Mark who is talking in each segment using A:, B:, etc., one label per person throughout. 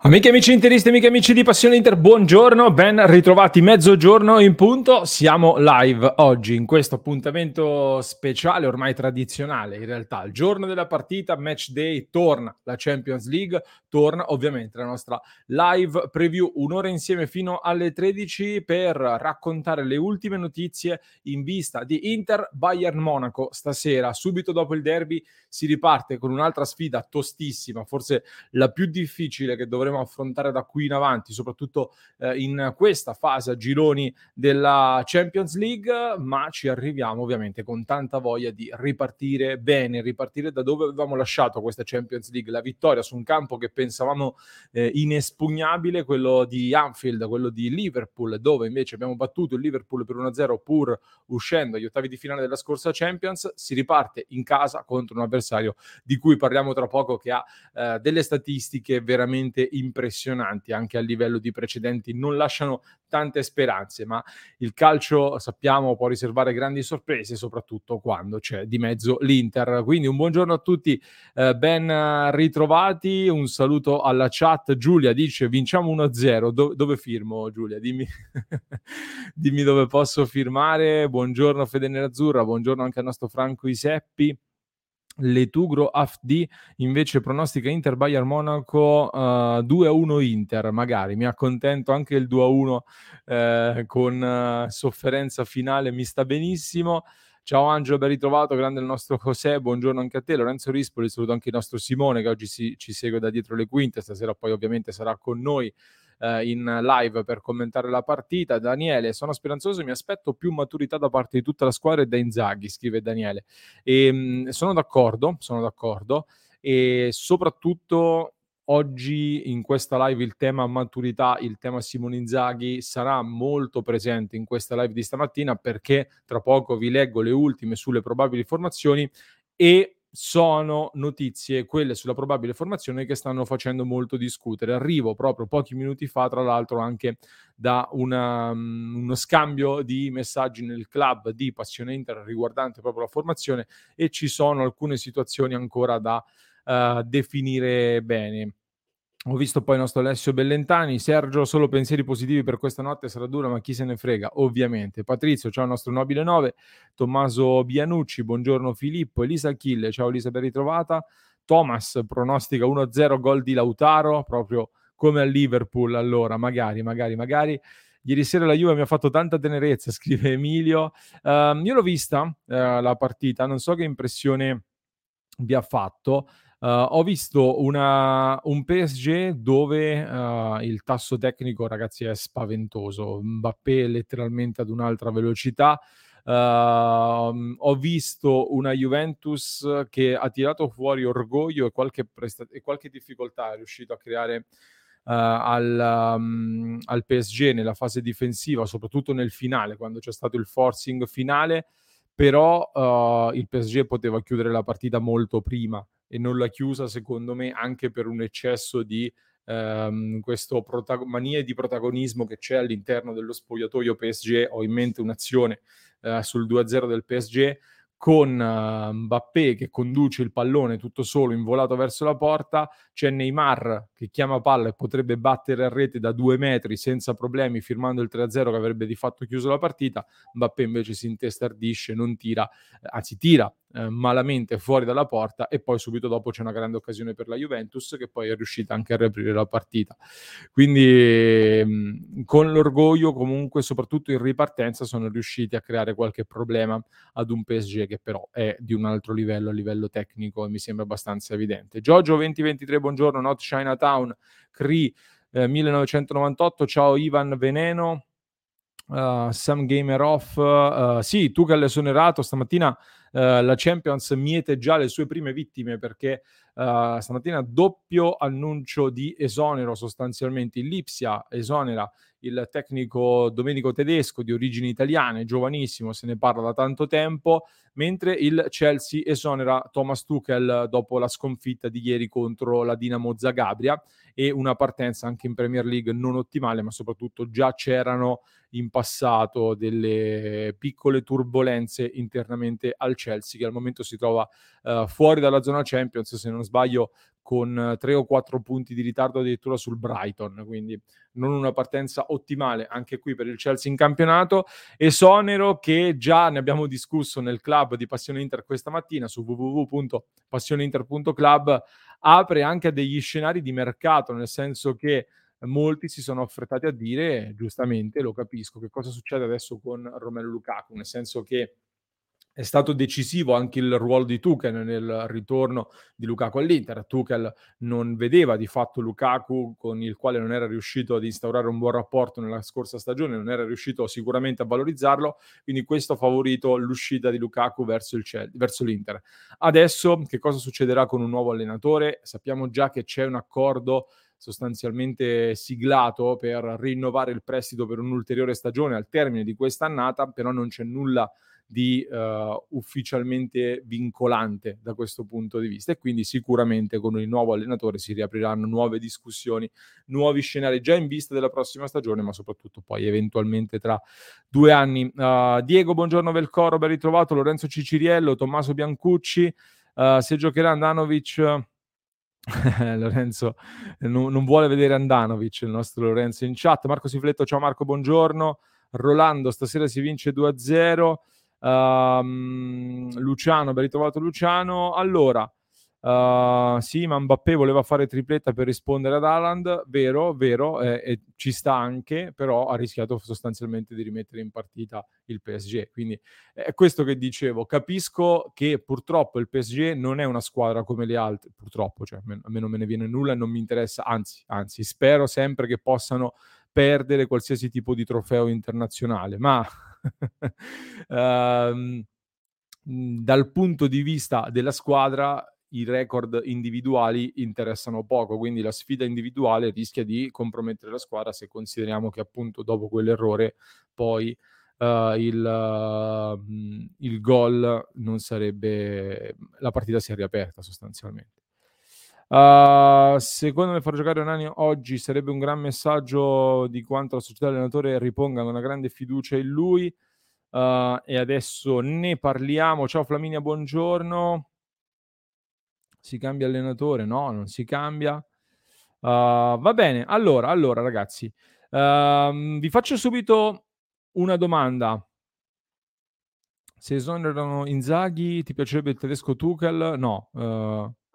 A: Amiche amici interisti, amiche amici di Passione Inter, buongiorno, ben ritrovati mezzogiorno in punto. Siamo live oggi in questo appuntamento speciale, ormai tradizionale in realtà. Il giorno della partita, match day, torna la Champions League, torna ovviamente la nostra live preview, un'ora insieme fino alle 13 per raccontare le ultime notizie in vista di Inter Bayern Monaco stasera. Subito dopo il derby si riparte con un'altra sfida tostissima, forse la più difficile che dovremo dovremo affrontare da qui in avanti, soprattutto eh, in questa fase a gironi della Champions League, ma ci arriviamo ovviamente con tanta voglia di ripartire bene, ripartire da dove avevamo lasciato questa Champions League, la vittoria su un campo che pensavamo eh, inespugnabile, quello di Anfield, quello di Liverpool, dove invece abbiamo battuto il Liverpool per 1-0 pur uscendo agli ottavi di finale della scorsa Champions, si riparte in casa contro un avversario di cui parliamo tra poco che ha eh, delle statistiche veramente impressionanti anche a livello di precedenti, non lasciano tante speranze, ma il calcio sappiamo può riservare grandi sorprese, soprattutto quando c'è di mezzo l'Inter. Quindi un buongiorno a tutti, eh, ben ritrovati, un saluto alla chat. Giulia dice vinciamo 1-0, Do- dove firmo Giulia? Dimmi. Dimmi dove posso firmare. Buongiorno Fede Nerazzurra, buongiorno anche al nostro Franco Iseppi. Letugro AFD invece pronostica Inter Bayern Monaco uh, 2-1 Inter, magari mi accontento anche il 2-1 eh, con uh, sofferenza finale, mi sta benissimo. Ciao Angelo, ben ritrovato, grande il nostro José, buongiorno anche a te. Lorenzo Rispoli, saluto anche il nostro Simone che oggi si, ci segue da dietro le quinte, stasera poi ovviamente sarà con noi eh, in live per commentare la partita. Daniele, sono speranzoso, mi aspetto più maturità da parte di tutta la squadra e da Inzaghi, scrive Daniele. E, ehm, mh, sono d'accordo, sono d'accordo e soprattutto oggi in questa live il tema maturità, il tema Simone Inzaghi sarà molto presente in questa live di stamattina perché tra poco vi leggo le ultime sulle probabili formazioni e sono notizie, quelle sulla probabile formazione, che stanno facendo molto discutere. Arrivo proprio pochi minuti fa, tra l'altro, anche da una, um, uno scambio di messaggi nel club di Passione Inter riguardante proprio la formazione e ci sono alcune situazioni ancora da uh, definire bene. Ho visto poi il nostro Alessio Bellentani. Sergio, solo pensieri positivi per questa notte sarà dura, ma chi se ne frega, ovviamente. Patrizio, ciao il nostro nobile 9. Tommaso Bianucci, buongiorno Filippo. Elisa Achille, ciao Elisa, ben ritrovata. Thomas pronostica 1-0 gol di Lautaro, proprio come a Liverpool. Allora, magari, magari, magari. Ieri sera la Juve mi ha fatto tanta tenerezza, scrive Emilio. Uh, io l'ho vista uh, la partita, non so che impressione vi ha fatto. Uh, ho visto una, un PSG dove uh, il tasso tecnico, ragazzi, è spaventoso. Mbappé letteralmente ad un'altra velocità. Uh, ho visto una Juventus che ha tirato fuori orgoglio e qualche, presta- e qualche difficoltà, è riuscito a creare al, um, al PSG nella fase difensiva, soprattutto nel finale, quando c'è stato il forcing finale però uh, il PSG poteva chiudere la partita molto prima e non l'ha chiusa secondo me anche per un eccesso di um, questo prota- mania di protagonismo che c'è all'interno dello spogliatoio PSG. Ho in mente un'azione uh, sul 2-0 del PSG con uh, Mbappé che conduce il pallone tutto solo involato verso la porta, c'è Neymar che chiama palla e potrebbe battere a rete da due metri senza problemi firmando il 3-0 che avrebbe di fatto chiuso la partita, Mbappé invece si intestardisce, non tira, anzi tira eh, malamente fuori dalla porta e poi subito dopo c'è una grande occasione per la Juventus che poi è riuscita anche a riaprire la partita. Quindi mm, con l'orgoglio comunque soprattutto in ripartenza sono riusciti a creare qualche problema ad un PSG che però è di un altro livello a livello tecnico e mi sembra abbastanza evidente. Giorgio 2023, buongiorno, Not Chinatown, CRI eh, 1998, ciao Ivan Veneno. Uh, Sam Gamer Off, uh, sì, tu che hai esonerato stamattina la Champions miete già le sue prime vittime perché stamattina doppio annuncio di esonero sostanzialmente. Il Lipsia esonera il tecnico Domenico Tedesco di origini italiane, giovanissimo, se ne parla da tanto tempo, mentre il Chelsea esonera Thomas Tuchel dopo la sconfitta di ieri contro la Dinamo Zagabria e una partenza anche in Premier League non ottimale, ma soprattutto già c'erano in passato delle piccole turbulenze internamente al Chelsea che al momento si trova uh, fuori dalla zona Champions, se non sbaglio con 3 o 4 punti di ritardo addirittura sul Brighton, quindi non una partenza ottimale anche qui per il Chelsea in campionato. Esonero che già ne abbiamo discusso nel club di Passione Inter questa mattina su www.passioneinter.club, apre anche a degli scenari di mercato, nel senso che molti si sono affrettati a dire, giustamente, lo capisco, che cosa succede adesso con Romelu Lukaku, nel senso che è stato decisivo anche il ruolo di Tuchel nel ritorno di Lukaku all'Inter. Tuchel non vedeva di fatto Lukaku con il quale non era riuscito ad instaurare un buon rapporto nella scorsa stagione, non era riuscito sicuramente a valorizzarlo, quindi questo ha favorito l'uscita di Lukaku verso, Cel- verso l'Inter. Adesso che cosa succederà con un nuovo allenatore? Sappiamo già che c'è un accordo sostanzialmente siglato per rinnovare il prestito per un'ulteriore stagione al termine di questa annata, però non c'è nulla di uh, ufficialmente vincolante da questo punto di vista e quindi sicuramente con il nuovo allenatore si riapriranno nuove discussioni, nuovi scenari già in vista della prossima stagione, ma soprattutto poi eventualmente tra due anni. Uh, Diego, buongiorno Velcoro, ben ritrovato, Lorenzo Ciciriello, Tommaso Biancucci, uh, se giocherà Andanovic... Lorenzo non, non, vuole vedere Andanovic, il nostro Lorenzo in chat. Marco Sifletto, ciao Marco, buongiorno. Rolando, stasera si vince 2-0. Uh, Luciano, ben ritrovato Luciano. Allora, uh, sì, ma Mbappé voleva fare tripletta per rispondere ad Haaland, vero, vero, eh, e ci sta anche, però ha rischiato sostanzialmente di rimettere in partita il PSG. Quindi è questo che dicevo, capisco che purtroppo il PSG non è una squadra come le altre, purtroppo, cioè a me non me ne viene nulla e non mi interessa, anzi, anzi, spero sempre che possano perdere qualsiasi tipo di trofeo internazionale, ma um, dal punto di vista della squadra i record individuali interessano poco, quindi la sfida individuale rischia di compromettere la squadra se consideriamo che appunto dopo quell'errore poi uh, il, uh, il gol non sarebbe la partita si è riaperta sostanzialmente. Uh, secondo me far giocare Onani oggi sarebbe un gran messaggio di quanto la società e l'allenatore ripongano una grande fiducia in lui. Uh, e adesso ne parliamo. Ciao Flaminia, buongiorno. Si cambia allenatore? No, non si cambia. Uh, va bene, allora, allora ragazzi, vi faccio subito una domanda. Se esonerano Inzaghi, ti piacerebbe il tedesco Tuchel? No.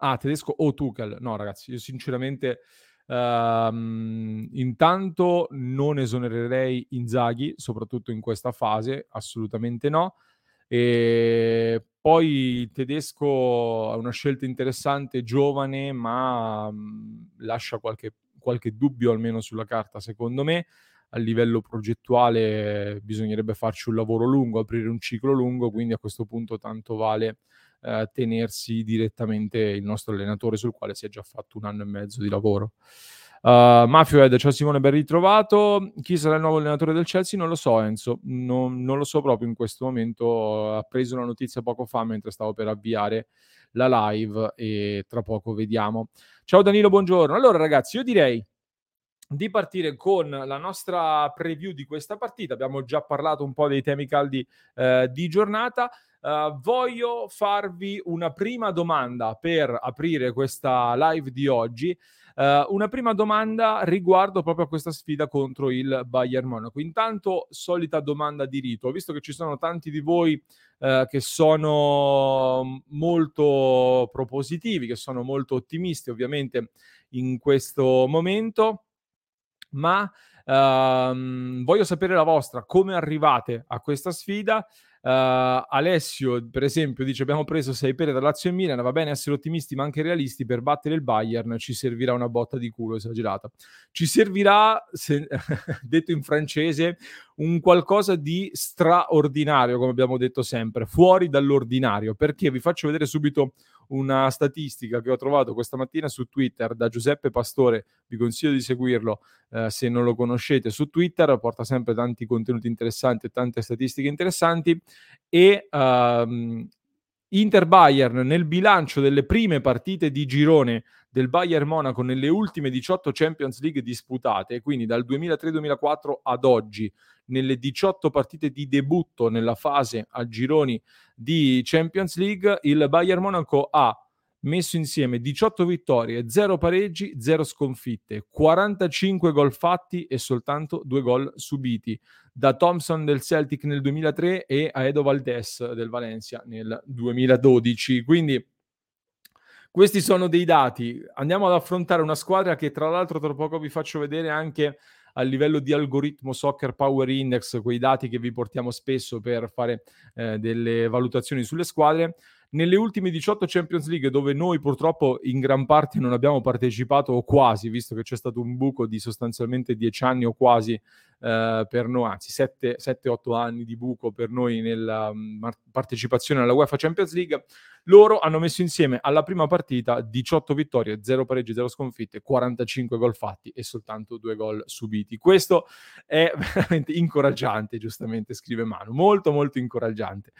A: Ah, tedesco o Tuchel? No, ragazzi, io sinceramente uh, intanto non esonererei Inzaghi, soprattutto in questa fase, assolutamente no. E poi il tedesco è una scelta interessante, giovane, ma mh, lascia qualche, qualche dubbio almeno sulla carta, secondo me. A livello progettuale bisognerebbe farci un lavoro lungo, aprire un ciclo lungo, quindi a questo punto tanto vale eh, tenersi direttamente il nostro allenatore sul quale si è già fatto un anno e mezzo di lavoro. Uh, Mafio Ed, ciao Simone, ben ritrovato. Chi sarà il nuovo allenatore del Chelsea? Non lo so, Enzo. Non, non lo so proprio in questo momento. Ha preso la notizia poco fa mentre stavo per avviare la live e tra poco vediamo. Ciao Danilo, buongiorno. Allora, ragazzi, io direi di partire con la nostra preview di questa partita. Abbiamo già parlato un po' dei temi caldi eh, di giornata. Uh, voglio farvi una prima domanda per aprire questa live di oggi. Uh, una prima domanda riguardo proprio a questa sfida contro il Bayern Monaco. Intanto, solita domanda di rito, visto che ci sono tanti di voi uh, che sono molto propositivi, che sono molto ottimisti, ovviamente in questo momento, ma uh, voglio sapere la vostra, come arrivate a questa sfida? Uh, Alessio, per esempio, dice: Abbiamo preso 6 pere da Lazio e Milan. Va bene essere ottimisti, ma anche realisti. Per battere il Bayern ci servirà una botta di culo esagerata. Ci servirà, se, detto in francese, un qualcosa di straordinario, come abbiamo detto sempre, fuori dall'ordinario. Perché vi faccio vedere subito una statistica che ho trovato questa mattina su Twitter da Giuseppe Pastore, vi consiglio di seguirlo eh, se non lo conoscete su Twitter, porta sempre tanti contenuti interessanti e tante statistiche interessanti e um, Inter Bayern nel bilancio delle prime partite di girone del Bayern Monaco nelle ultime 18 Champions League disputate, quindi dal 2003-2004 ad oggi, nelle 18 partite di debutto nella fase a gironi di Champions League, il Bayern Monaco ha messo insieme 18 vittorie, 0 pareggi, 0 sconfitte, 45 gol fatti e soltanto 2 gol subiti da Thompson del Celtic nel 2003 e a Edo Valdez del Valencia nel 2012. Quindi questi sono dei dati. Andiamo ad affrontare una squadra che tra l'altro tra poco vi faccio vedere anche a livello di algoritmo Soccer Power Index, quei dati che vi portiamo spesso per fare eh, delle valutazioni sulle squadre. Nelle ultime 18 Champions League, dove noi purtroppo in gran parte non abbiamo partecipato o quasi, visto che c'è stato un buco di sostanzialmente 10 anni o quasi eh, per noi, anzi 7-8 anni di buco per noi nella um, partecipazione alla UEFA Champions League, loro hanno messo insieme alla prima partita 18 vittorie, 0 pareggi, 0 sconfitte, 45 gol fatti e soltanto 2 gol subiti. Questo è veramente incoraggiante, giustamente scrive Manu, molto molto incoraggiante.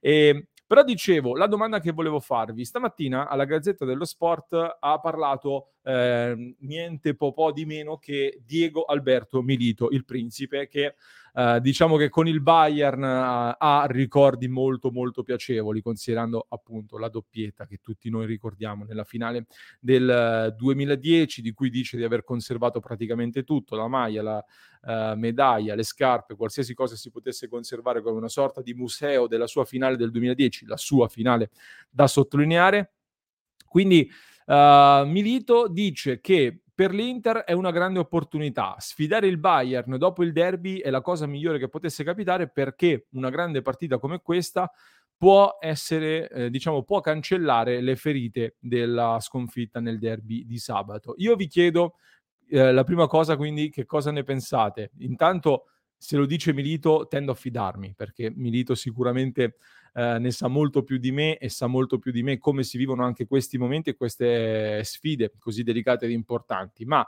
A: E però dicevo, la domanda che volevo farvi, stamattina alla Gazzetta dello Sport ha parlato eh, niente po', di meno che Diego Alberto Milito, il principe, che eh, diciamo che con il Bayern uh, ha ricordi molto molto piacevoli, considerando appunto la doppietta che tutti noi ricordiamo nella finale del 2010, di cui dice di aver conservato praticamente tutto, la maglia, la uh, medaglia, le scarpe, qualsiasi cosa si potesse conservare come una sorta di museo della sua finale del 2010, la sua finale da sottolineare. Quindi uh, Milito dice che per l'Inter è una grande opportunità. Sfidare il Bayern dopo il derby è la cosa migliore che potesse capitare perché una grande partita come questa può essere, eh, diciamo, può cancellare le ferite della sconfitta nel derby di sabato. Io vi chiedo eh, la prima cosa, quindi, che cosa ne pensate? Intanto, se lo dice Milito, tendo a fidarmi perché Milito sicuramente eh, ne sa molto più di me e sa molto più di me come si vivono anche questi momenti e queste sfide così delicate ed importanti. Ma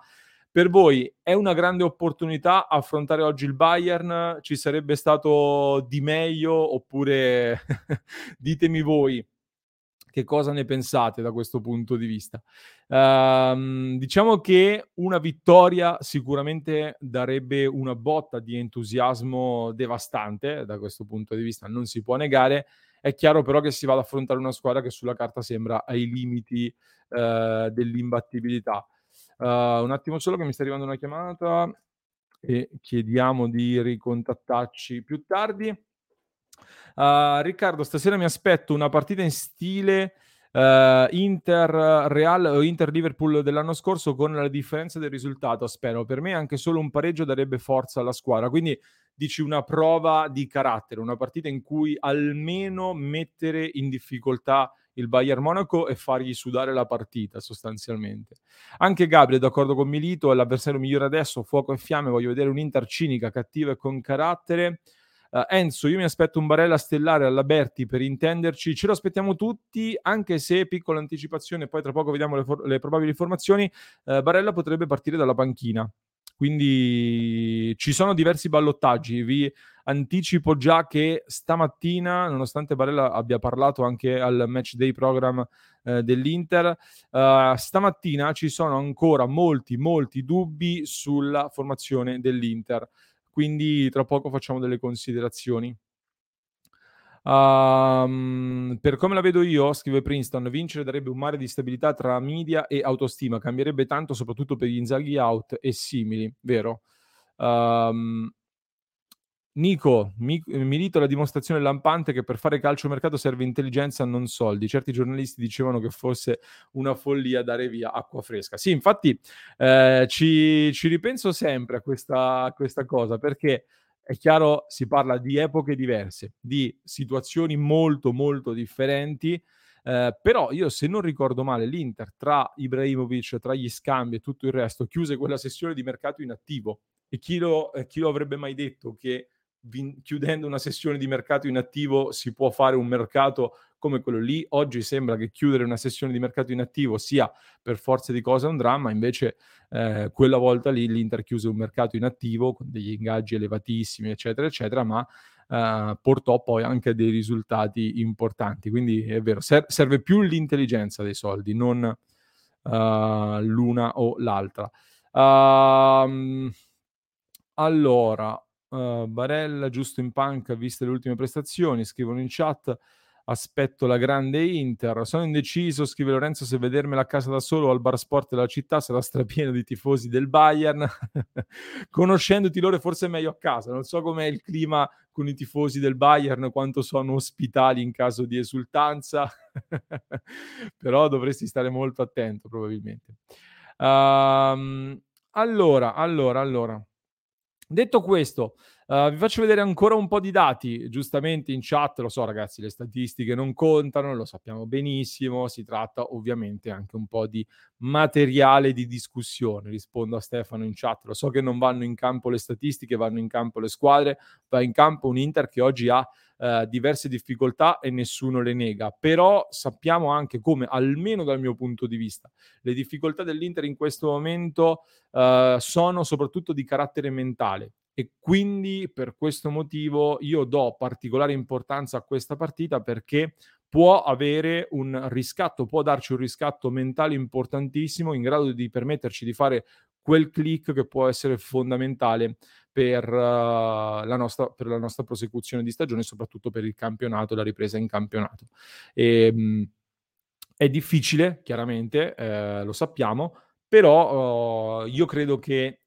A: per voi è una grande opportunità affrontare oggi il Bayern? Ci sarebbe stato di meglio oppure ditemi voi che cosa ne pensate da questo punto di vista? Uh, diciamo che una vittoria sicuramente darebbe una botta di entusiasmo devastante da questo punto di vista, non si può negare. È chiaro però che si va ad affrontare una squadra che sulla carta sembra ai limiti uh, dell'imbattibilità. Uh, un attimo solo che mi sta arrivando una chiamata e chiediamo di ricontattarci più tardi. Uh, Riccardo, stasera mi aspetto una partita in stile uh, Inter Real o Inter Liverpool dell'anno scorso con la differenza del risultato, spero. Per me anche solo un pareggio darebbe forza alla squadra. Quindi dici una prova di carattere, una partita in cui almeno mettere in difficoltà il Bayern Monaco e fargli sudare la partita sostanzialmente. Anche Gabriel, d'accordo con Milito, è l'avversario migliore adesso, fuoco e fiamme, voglio vedere un'Inter cinica, cattiva e con carattere. Uh, Enzo, io mi aspetto un Barella stellare alla Berti per intenderci, ce lo aspettiamo tutti, anche se, piccola anticipazione, poi tra poco vediamo le, for- le probabili formazioni, uh, Barella potrebbe partire dalla panchina. Quindi ci sono diversi ballottaggi. Vi anticipo già che stamattina, nonostante Barella abbia parlato anche al match day program eh, dell'Inter, uh, stamattina ci sono ancora molti, molti dubbi sulla formazione dell'Inter quindi tra poco facciamo delle considerazioni. Um, per come la vedo io, scrive Princeton, vincere darebbe un mare di stabilità tra media e autostima, cambierebbe tanto soprattutto per gli Inzaghi out e simili, vero? Um, Nico, mi, milito la dimostrazione lampante che per fare calciomercato serve intelligenza, non soldi. Certi giornalisti dicevano che fosse una follia dare via acqua fresca. Sì, infatti eh, ci, ci, ripenso sempre a questa, a questa cosa perché è chiaro, si parla di epoche diverse, di situazioni molto, molto differenti. Eh, però io se non ricordo male l'Inter tra Ibrahimovic, tra gli scambi e tutto il resto chiuse quella sessione di mercato inattivo e chi lo, eh, chi lo avrebbe mai detto che vin- chiudendo una sessione di mercato inattivo si può fare un mercato come quello lì. Oggi sembra che chiudere una sessione di mercato inattivo sia per forza di cose un dramma, invece eh, quella volta lì l'Inter chiuse un mercato inattivo con degli ingaggi elevatissimi, eccetera, eccetera, ma eh, portò poi anche a dei risultati importanti. Quindi è vero, ser- serve più l'intelligenza dei soldi, non uh, l'una o l'altra. Uh, allora, Uh, Barella, giusto in panca, viste le ultime prestazioni, scrivono in chat. aspetto la grande Inter. Sono indeciso, scrive Lorenzo, se vedermela a casa da solo o al bar sport della città sarà strapieno di tifosi del Bayern. Conoscendoti loro forse è meglio a casa. Non so com'è il clima con i tifosi del Bayern, quanto sono ospitali in caso di esultanza, però dovresti stare molto attento probabilmente. Um, allora, allora, allora. Detto questo, Uh, vi faccio vedere ancora un po' di dati, giustamente in chat, lo so ragazzi, le statistiche non contano, lo sappiamo benissimo, si tratta ovviamente anche un po' di materiale di discussione, rispondo a Stefano in chat, lo so che non vanno in campo le statistiche, vanno in campo le squadre, va in campo un Inter che oggi ha uh, diverse difficoltà e nessuno le nega, però sappiamo anche come, almeno dal mio punto di vista, le difficoltà dell'Inter in questo momento uh, sono soprattutto di carattere mentale e quindi per questo motivo io do particolare importanza a questa partita perché può avere un riscatto, può darci un riscatto mentale importantissimo in grado di permetterci di fare quel click che può essere fondamentale per, uh, la, nostra, per la nostra prosecuzione di stagione, soprattutto per il campionato, la ripresa in campionato. E, ehm, mh, è difficile, chiaramente, eh, lo sappiamo, però uh, io credo che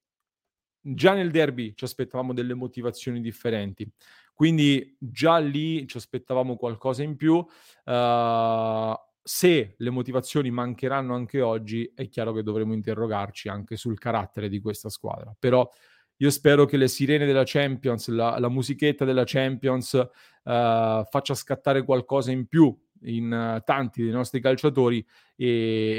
A: già nel derby ci aspettavamo delle motivazioni differenti. Quindi già lì ci aspettavamo qualcosa in più. Uh, se le motivazioni mancheranno anche oggi, è chiaro che dovremo interrogarci anche sul carattere di questa squadra. Però io spero che le sirene della Champions, la, la musichetta della Champions, uh, faccia scattare qualcosa in più in uh, tanti dei nostri calciatori e,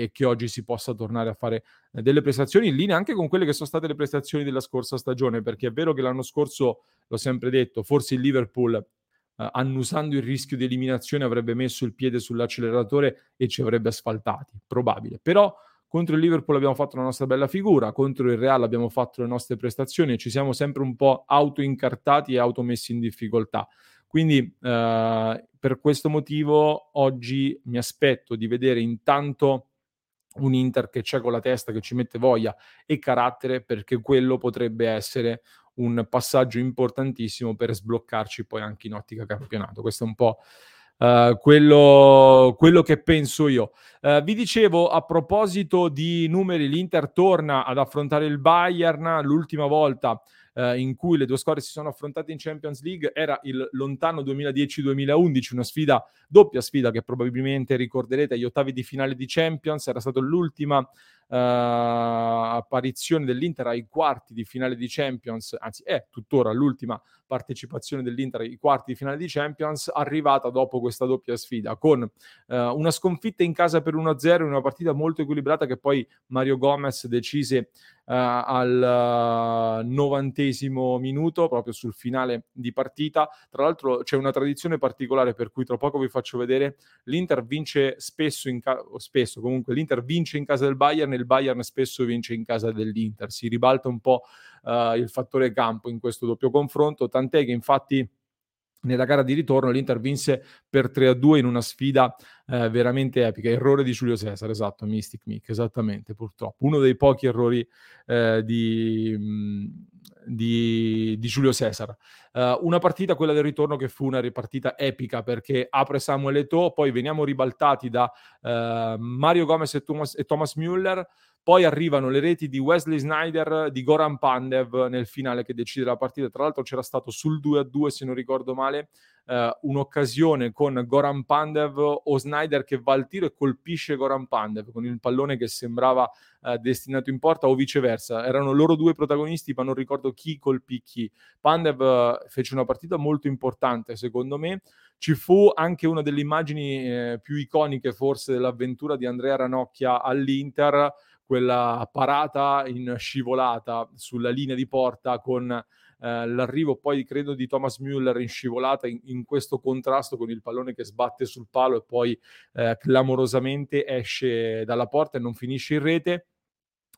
A: e, che oggi si possa tornare a fare uh, delle prestazioni in linea anche con quelle che sono state le prestazioni della scorsa stagione, perché è vero che l'anno scorso, l'ho sempre detto, forse il Liverpool uh, annusando il rischio di eliminazione avrebbe messo il piede sull'acceleratore e ci avrebbe asfaltati, probabile. Però contro il Liverpool abbiamo fatto la nostra bella figura, contro il Real abbiamo fatto le nostre prestazioni e ci siamo sempre un po' auto-incartati e automessi in difficoltà. Quindi eh, per questo motivo oggi mi aspetto di vedere intanto un Inter che c'è con la testa, che ci mette voglia e carattere, perché quello potrebbe essere un passaggio importantissimo per sbloccarci poi anche in ottica campionato. Questo è un po' Uh, quello, quello, che penso io. Uh, vi dicevo a proposito di numeri, l'Inter torna ad affrontare il Bayern. L'ultima volta uh, in cui le due squadre si sono affrontate in Champions League era il lontano 2010-2011, una sfida, doppia sfida che probabilmente ricorderete agli ottavi di finale di Champions. Era stata l'ultima apparizione dell'Inter ai quarti di finale di Champions, anzi è tuttora l'ultima partecipazione dell'Inter ai quarti di finale di Champions, arrivata dopo questa doppia sfida, con uh, una sconfitta in casa per 1-0 in una partita molto equilibrata che poi Mario Gomez decise uh, al novantesimo minuto, proprio sul finale di partita. Tra l'altro c'è una tradizione particolare per cui tra poco vi faccio vedere, l'Inter vince spesso, in ca- spesso comunque l'Inter vince in casa del Bayern il Bayern spesso vince in casa dell'Inter. Si ribalta un po' uh, il fattore campo in questo doppio confronto, tant'è che infatti nella gara di ritorno l'Inter vinse per 3-2 in una sfida eh, veramente epica. Errore di Giulio Cesare, esatto, Mystic Mick, esattamente, purtroppo. Uno dei pochi errori eh, di, di, di, Giulio Cesare. Uh, una partita, quella del ritorno, che fu una ripartita epica perché apre Samuel Eto'o, poi veniamo ribaltati da uh, Mario Gomez e Thomas, e Thomas Müller, poi arrivano le reti di Wesley Snyder, di Goran Pandev nel finale che decide la partita. Tra l'altro c'era stato sul 2-2, se non ricordo male, eh, un'occasione con Goran Pandev o Snyder che va al tiro e colpisce Goran Pandev con il pallone che sembrava eh, destinato in porta o viceversa. Erano loro due protagonisti, ma non ricordo chi colpì chi. Pandev eh, fece una partita molto importante, secondo me. Ci fu anche una delle immagini eh, più iconiche forse dell'avventura di Andrea Ranocchia all'Inter quella parata in scivolata sulla linea di porta con eh, l'arrivo poi credo di Thomas Müller in scivolata in, in, questo contrasto con il pallone che sbatte sul palo e poi eh, clamorosamente esce dalla porta e non finisce in rete.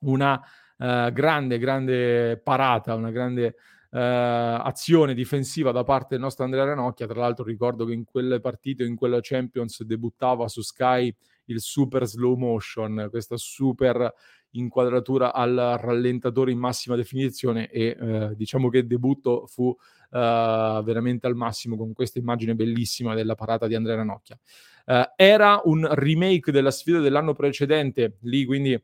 A: Una eh, grande, grande parata, una grande eh, azione difensiva da parte del nostro Andrea Ranocchia. Tra l'altro ricordo che in quelle partite, in quella Champions, debuttava su Sky il super slow motion, questa super inquadratura al rallentatore in massima definizione e eh, diciamo che il debutto fu uh, veramente al massimo con questa immagine bellissima della parata di Andrea Ranocchia. Uh, era un remake della sfida dell'anno precedente, lì quindi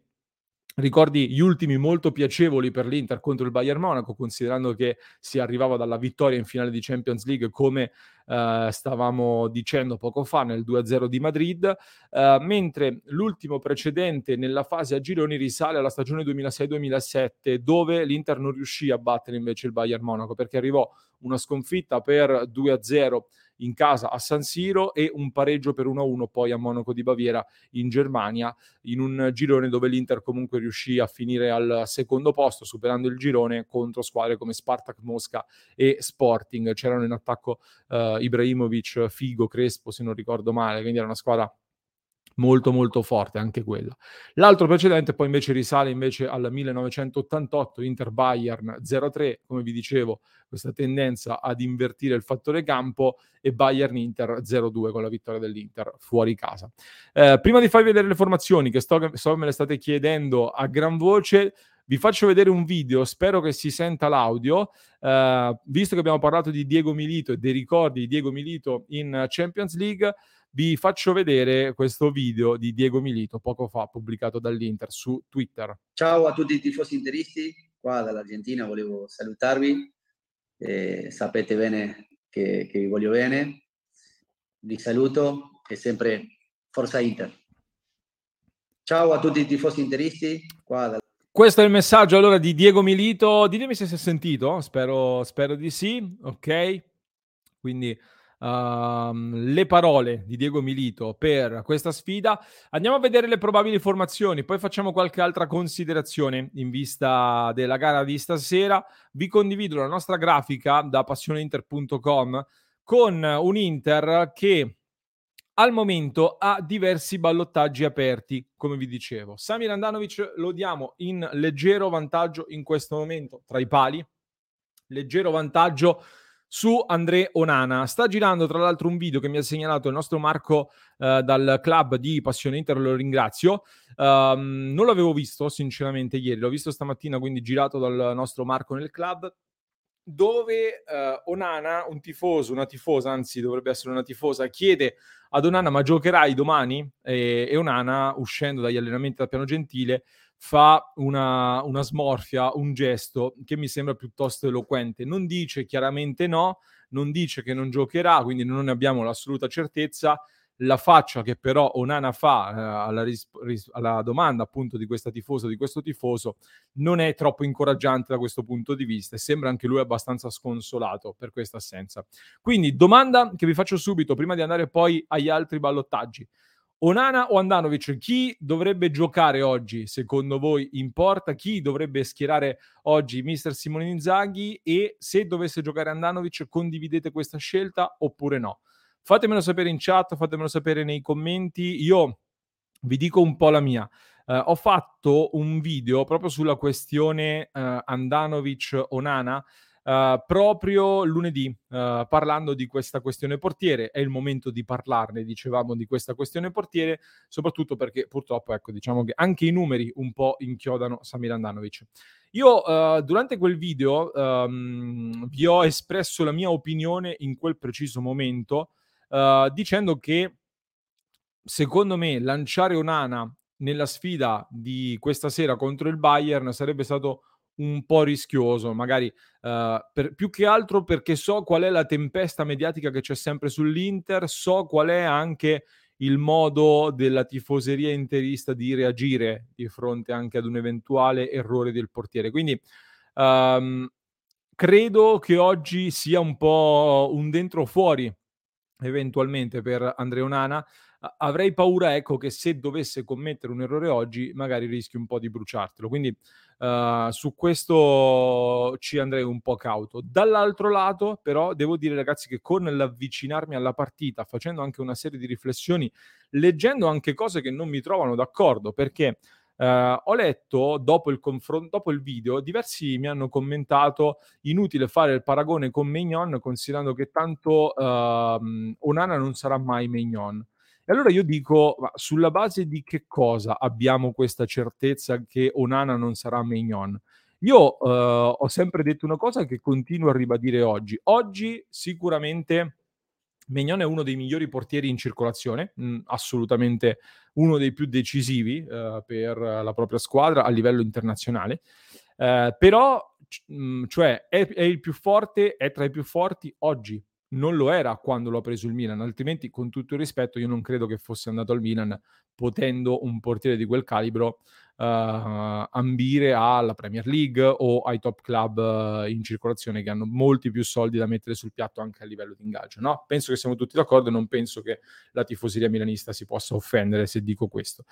A: ricordi gli ultimi molto piacevoli per l'Inter contro il Bayern Monaco, considerando che si arrivava dalla vittoria in finale di Champions League come eh, stavamo dicendo poco fa nel 2-0 di Madrid, eh, mentre l'ultimo precedente nella fase a gironi risale alla stagione 2006-2007 dove l'Inter non riuscì a battere invece il Bayern Monaco perché arrivò una sconfitta per 2-0 in casa a San Siro e un pareggio per 1-1 poi a Monaco di Baviera in Germania, in un girone dove l'Inter comunque riuscì a finire al secondo posto, superando il girone contro squadre come Spartak Mosca e Sporting. C'erano in attacco uh, Ibrahimovic, Figo, Crespo, se non ricordo male, quindi era una squadra molto molto forte anche quella. L'altro precedente poi invece risale invece al 1988 Inter Bayern 0-3, come vi dicevo, questa tendenza ad invertire il fattore campo e Bayern Inter 0-2 con la vittoria dell'Inter fuori casa. Eh, prima di farvi vedere le formazioni che sto, so me le state chiedendo a gran voce, vi faccio vedere un video, spero che si senta l'audio, eh, visto che abbiamo parlato di Diego Milito e dei ricordi di Diego Milito in Champions League, vi faccio vedere questo video di Diego Milito poco fa pubblicato dall'Inter su Twitter.
B: Ciao a tutti i tifosi interisti, qua dall'Argentina volevo salutarvi, eh, sapete bene che, che vi voglio bene, vi saluto e sempre Forza Inter. Ciao a tutti i tifosi interisti, qua dal...
A: Questo è il messaggio allora di Diego Milito. Ditemi se si è sentito, spero, spero di sì. Ok, quindi uh, le parole di Diego Milito per questa sfida. Andiamo a vedere le probabili formazioni, poi facciamo qualche altra considerazione in vista della gara di stasera. Vi condivido la nostra grafica da passioneinter.com con un Inter che al momento ha diversi ballottaggi aperti, come vi dicevo. Samir Andanovic lo diamo in leggero vantaggio in questo momento tra i pali, leggero vantaggio su André Onana. Sta girando tra l'altro un video che mi ha segnalato il nostro Marco eh, dal club di Passione Inter, lo ringrazio. Um, non l'avevo visto sinceramente ieri, l'ho visto stamattina, quindi girato dal nostro Marco nel club dove uh, Onana, un tifoso, una tifosa, anzi dovrebbe essere una tifosa, chiede ad Onana ma giocherai domani? E, e Onana, uscendo dagli allenamenti da Piano Gentile, fa una, una smorfia, un gesto che mi sembra piuttosto eloquente. Non dice chiaramente no, non dice che non giocherà, quindi non ne abbiamo l'assoluta certezza. La faccia che però Onana fa eh, alla, ris- ris- alla, domanda appunto di questa tifosa, di questo tifoso, non è troppo incoraggiante da questo punto di vista e sembra anche lui abbastanza sconsolato per questa assenza. Quindi domanda che vi faccio subito prima di andare poi agli altri ballottaggi. Onana o Andanovic, chi dovrebbe giocare oggi secondo voi in porta? Chi dovrebbe schierare oggi mister Simone Inzaghi? E se dovesse giocare Andanovic, condividete questa scelta oppure no? Fatemelo sapere in chat, fatemelo sapere nei commenti. Io vi dico un po' la mia. Uh, ho fatto un video proprio sulla questione uh, Andanovic-Onana uh, proprio lunedì uh, parlando di questa questione portiere. È il momento di parlarne, dicevamo, di questa questione portiere, soprattutto perché purtroppo, ecco, diciamo che anche i numeri un po' inchiodano Samir Andanovic. Io uh, durante quel video um, vi ho espresso la mia opinione in quel preciso momento dicendo che secondo me lanciare Onana nella sfida di questa sera contro il Bayern sarebbe stato un po' rischioso, magari uh, per, più che altro perché so qual è la tempesta mediatica che c'è sempre sull'Inter, so qual è anche il modo della tifoseria interista di reagire di fronte anche ad un eventuale errore del portiere. Quindi um, credo che oggi sia un po' un dentro fuori eventualmente per Andrea Onana avrei paura, ecco, che se dovesse commettere un errore oggi, magari rischi un po' di bruciartelo. Quindi uh, su questo ci andrei un po' cauto. Dall'altro lato, però, devo dire, ragazzi, che con l'avvicinarmi alla partita, facendo anche una serie di riflessioni, leggendo anche cose che non mi trovano d'accordo, perché Uh, ho letto dopo il, confron- dopo il video, diversi mi hanno commentato inutile fare il paragone con Mignon, considerando che tanto uh, Onana non sarà mai Mignon. E allora io dico, ma sulla base di che cosa abbiamo questa certezza che Onana non sarà Mignon? Io uh, ho sempre detto una cosa che continuo a ribadire oggi. Oggi sicuramente Mignon è uno dei migliori portieri in circolazione, mh, assolutamente uno dei più decisivi uh, per la propria squadra a livello internazionale. Uh, però, mh, cioè, è, è il più forte, è tra i più forti oggi, non lo era quando lo ha preso il Milan, altrimenti con tutto il rispetto io non credo che fosse andato al Milan potendo un portiere di quel calibro uh, ambire alla Premier League o ai top club uh, in circolazione che hanno molti più soldi da mettere sul piatto anche a livello di ingaggio. No? Penso che siamo tutti d'accordo e non penso che la tifoseria milanista si possa offendere se dico questo.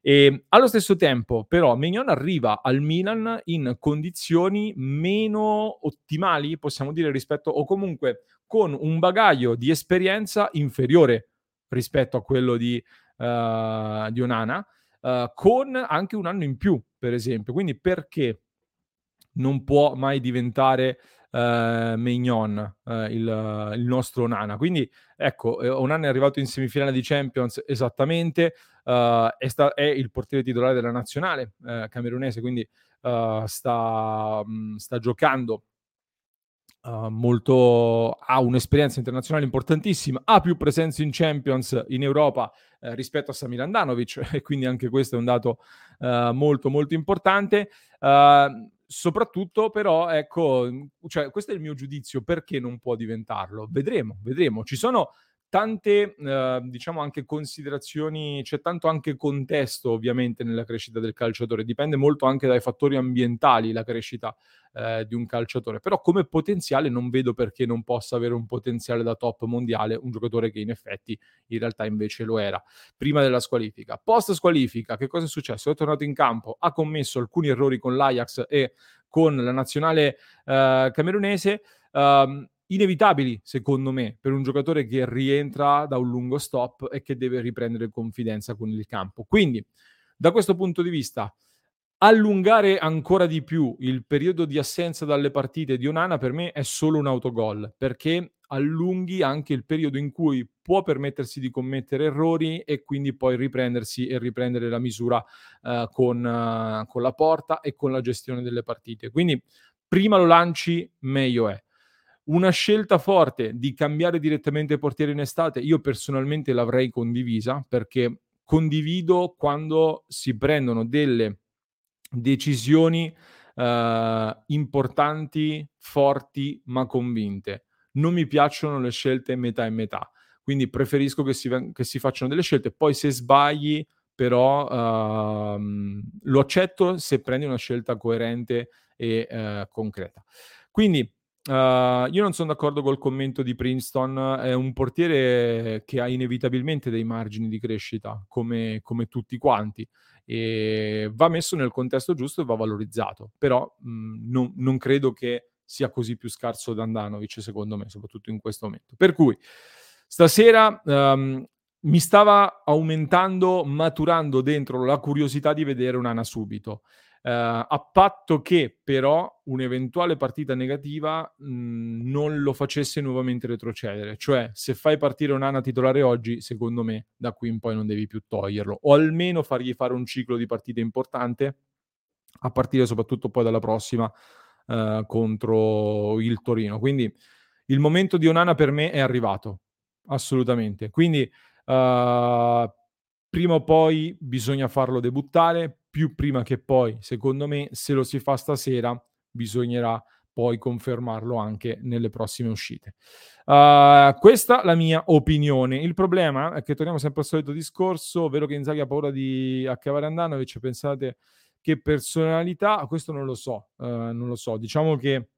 A: E allo stesso tempo, però, Mignon arriva al Milan in condizioni meno ottimali, possiamo dire, rispetto o comunque con un bagaglio di esperienza inferiore rispetto a quello di, uh, di Onana uh, con anche un anno in più, per esempio. Quindi perché non può mai diventare uh, Mignon, uh, il, il, nostro Nana. Quindi ecco, Onana è arrivato in semifinale di Champions esattamente, è, sta- è, il portiere titolare della nazionale camerunese, quindi sta, mh, sta, giocando Uh, molto, ha un'esperienza internazionale importantissima, ha più presenze in Champions in Europa uh, rispetto a Samir Andanovic e quindi anche questo è un dato uh, molto molto importante. soprattutto però, ecco, cioè, questo è il mio giudizio, perché non può diventarlo? Vedremo, vedremo. Ci sono tante, eh, diciamo, anche considerazioni, c'è tanto anche contesto ovviamente nella crescita del calciatore, dipende molto anche dai fattori ambientali la crescita eh, di un calciatore, però come potenziale non vedo perché non possa avere un potenziale da top mondiale un giocatore che in effetti in realtà invece lo era prima della squalifica. Post squalifica, che cosa è successo? È tornato in campo, ha commesso alcuni errori con l'Ajax e con la nazionale eh, camerunese. Um, inevitabili, secondo me, per un giocatore che rientra da un lungo stop e che deve riprendere confidenza con il campo. Quindi, da questo punto di vista, allungare ancora di più il periodo di assenza dalle partite di Onana per me è solo un autogol, perché allunghi anche il periodo in cui può permettersi di commettere errori e quindi poi riprendersi e riprendere la misura uh, con, uh, con la porta e con la gestione delle partite. Quindi prima lo lanci, meglio è. Una scelta forte di cambiare direttamente portiere in estate, io personalmente l'avrei condivisa perché condivido quando si prendono delle decisioni uh, importanti, forti, ma convinte. Non mi piacciono le scelte metà e metà, quindi preferisco che si, che si facciano delle scelte. Poi se sbagli, però uh, lo accetto se prendi una scelta coerente e uh, concreta. Quindi Uh, io non sono d'accordo col commento di Princeton, è un portiere che ha inevitabilmente dei margini di crescita, come, come tutti quanti, e va messo nel contesto giusto e va valorizzato, però mh, non, non, credo che sia così più scarso da Andanovic, secondo me, soprattutto in questo momento. Per cui, stasera um, mi stava aumentando, maturando dentro la curiosità di vedere un'Ana subito eh, a patto che però un'eventuale partita negativa mh, mhmm, non lo facesse nuovamente retrocedere. Cioè, se fai partire un'Ana titolare oggi, secondo me da qui in poi non devi più toglierlo, o almeno fargli fare un ciclo di partite importante, a partire soprattutto poi dalla prossima eh, contro il Torino. Quindi il momento di Onana per me è arrivato, assolutamente. Quindi uh, prima o poi bisogna farlo debuttare, più prima che poi, secondo me, se lo si fa stasera, bisognerà poi confermarlo anche nelle prossime uscite. Uh, questa è la mia opinione. Il problema è che torniamo sempre al solito discorso, ovvero che Inzaghi ha paura di accavare Andanovic. Pensate che personalità, questo non lo so, uh, non lo so. Diciamo che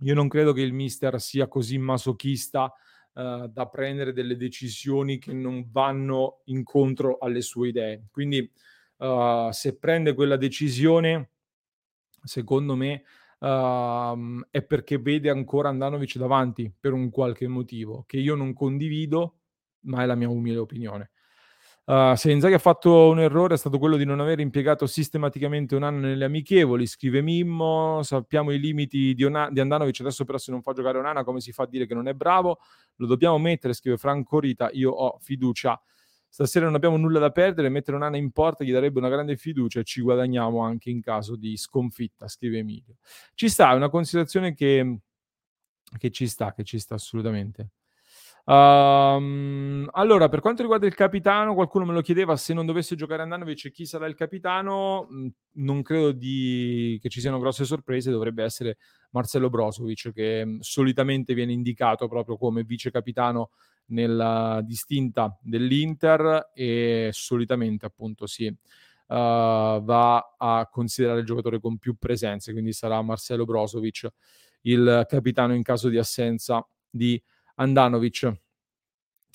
A: io non credo che il mister sia così masochista uh, da prendere delle decisioni che non vanno incontro alle sue idee. Quindi uh, se prende quella decisione, secondo me, uh, è perché vede ancora Andanovic davanti per un qualche motivo che io non condivido, ma è la mia umile opinione. Uh, se Inzaghi ha fatto un errore è stato quello di non aver impiegato sistematicamente un anno nelle amichevoli, scrive Mimmo, sappiamo i limiti di, Ona- di Andanovic, adesso però se non fa giocare Onana come si fa a dire che non è bravo? Lo dobbiamo mettere, scrive Franco Rita, io ho fiducia Stasera non abbiamo nulla da perdere, mettere un'ana in porta gli darebbe una grande fiducia e ci guadagniamo anche in caso di sconfitta, scrive Emilio. Ci sta, è una considerazione che, che ci sta, che ci sta assolutamente. Um, allora, per quanto riguarda il capitano, qualcuno me lo chiedeva se non dovesse giocare Andanovic chi sarà il capitano. Mm, non credo di... che ci siano grosse sorprese, dovrebbe essere Marcello Brozovic, che mm, solitamente viene indicato proprio come vice capitano nella distinta dell'Inter e solitamente appunto si uh, va a considerare il giocatore con più presenze, quindi sarà Marcello Brozovic il capitano in caso di assenza di Andanovic.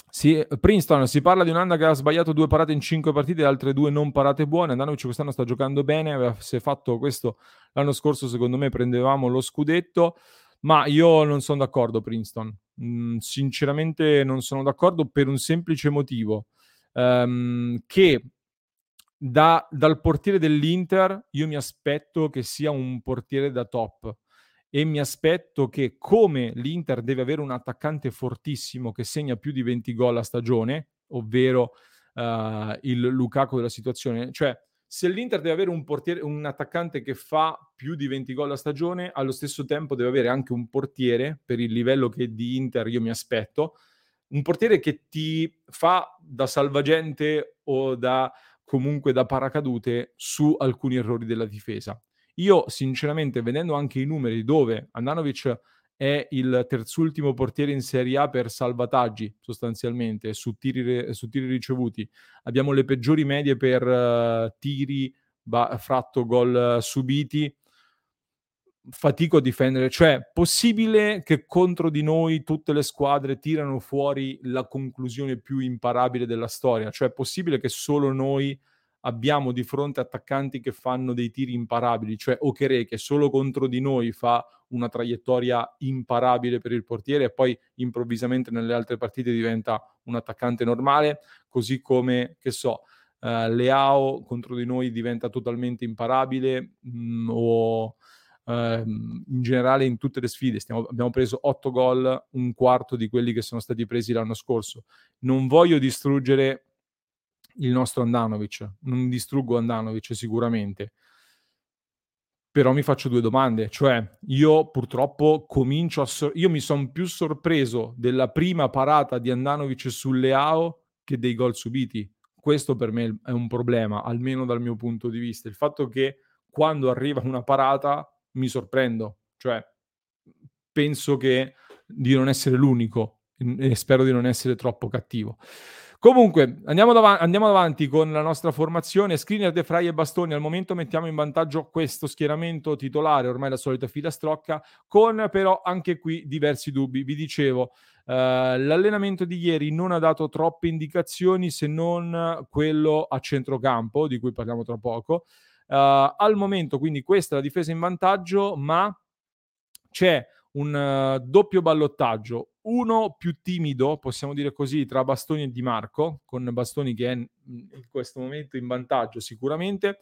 A: Si, Princeton si parla di un'anda che ha sbagliato due parate in cinque partite e altre due non parate buone. Andanovic quest'anno sta giocando bene. Avesse fatto questo l'anno scorso, secondo me, prendevamo lo scudetto. Ma io non sono d'accordo, Princeton. Mm, sinceramente, non sono d'accordo per un semplice motivo: um, che da, dal portiere dell'Inter io mi aspetto che sia un portiere da top e mi aspetto che come l'Inter deve avere un attaccante fortissimo che segna più di 20 gol a stagione, ovvero uh, il Lukaku della situazione, cioè se l'Inter deve avere un, portiere, un attaccante che fa più di 20 gol a stagione, allo stesso tempo deve avere anche un portiere per il livello che di Inter io mi aspetto, un portiere che ti fa da salvagente o da comunque da paracadute su alcuni errori della difesa. Io, sinceramente, vedendo anche i numeri dove Andanovic è il terzultimo portiere in Serie A per salvataggi, sostanzialmente, su tiri, su tiri ricevuti, abbiamo le peggiori medie per uh, tiri ba- fratto gol uh, subiti. Fatico a difendere, cioè possibile che contro di noi tutte le squadre tirano fuori la conclusione più imparabile della storia, cioè possibile che solo noi abbiamo di fronte attaccanti che fanno dei tiri imparabili, cioè Okere che solo contro di noi fa una traiettoria imparabile per il portiere e poi improvvisamente nelle altre partite diventa un attaccante normale, così come, che so, uh, Leao contro di noi diventa totalmente imparabile mh, mm, o uh, in generale in tutte le sfide stiamo, abbiamo preso 8 gol, un quarto di quelli che sono stati presi l'anno scorso. Non voglio distruggere il nostro Andanovic. Non distruggo Andanovic sicuramente. Però mi faccio due domande, cioè io purtroppo comincio a... So- io mi sono più sorpreso della prima parata di Andanovic sulle AO che dei gol subiti. Questo per me è un problema, almeno dal mio punto di vista. Il fatto che quando arriva una parata mi sorprendo, cioè penso che di non essere l'unico e spero di non essere troppo cattivo. Comunque, andiamo, dav- andiamo, avanti con la nostra formazione. Screener, De Frey e Bastoni. Al momento mettiamo in vantaggio questo schieramento titolare, ormai la solita filastrocca, con però anche qui diversi dubbi. Vi dicevo, Uh, l'allenamento di ieri non ha dato troppe indicazioni se non quello a centrocampo, di cui parliamo tra poco. Uh, al momento, quindi, questa è la difesa in vantaggio, ma c'è un uh, doppio ballottaggio, uno più timido, possiamo dire così, tra Bastoni e Di Marco, con Bastoni che è in questo momento in vantaggio sicuramente.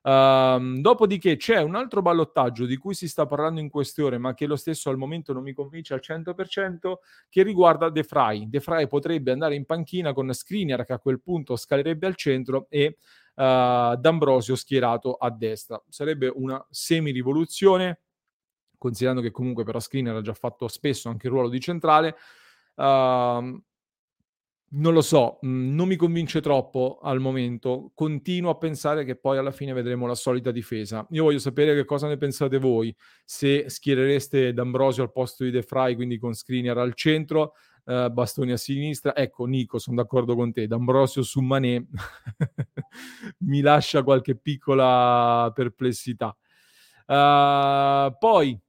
A: Uh, dopodiché c'è un altro ballottaggio di cui si sta parlando in queste ore, ma che lo stesso al momento non mi convince al 100%, che riguarda De Frey. De Frey potrebbe andare in panchina con Skriniar che a quel punto scalerebbe al centro e uh, D'Ambrosio schierato a destra. Sarebbe una semi-rivoluzione, considerando che comunque però Screener ha già fatto spesso anche il ruolo di centrale. Uh, non lo so, mm, non mi convince troppo al momento. Continuo a pensare che poi alla fine vedremo la solita difesa. Io voglio sapere che cosa ne pensate voi. Se schierereste D'Ambrosio al posto di De Frey, quindi con Skriniar al centro, uh, Bastoni a sinistra. Ecco, Nico, sono d'accordo con te. D'Ambrosio su Manè mi lascia qualche piccola perplessità. Uh, poi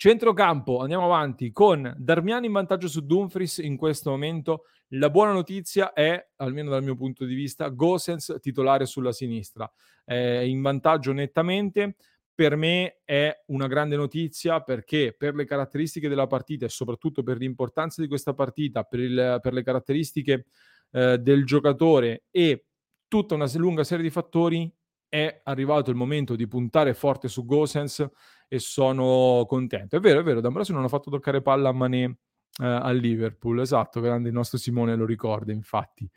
A: Centrocampo, andiamo avanti con Darmiani in vantaggio su Dumfries in questo momento. La buona notizia è, almeno dal mio punto di vista, Gosens titolare sulla sinistra. È in vantaggio nettamente. Per me è una grande notizia perché per le caratteristiche della partita e soprattutto per l'importanza di questa partita, per, il, per le caratteristiche eh, del giocatore e tutta una lunga serie di fattori, è arrivato il momento di puntare forte su Gosens e sono contento. È vero, è vero, D'Ambrosio non ha fatto toccare palla a Mané eh, al Liverpool, esatto, grande il nostro Simone lo ricorda, infatti.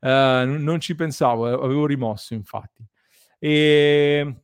A: Eh, non ci pensavo, eh, avevo rimosso, infatti. E...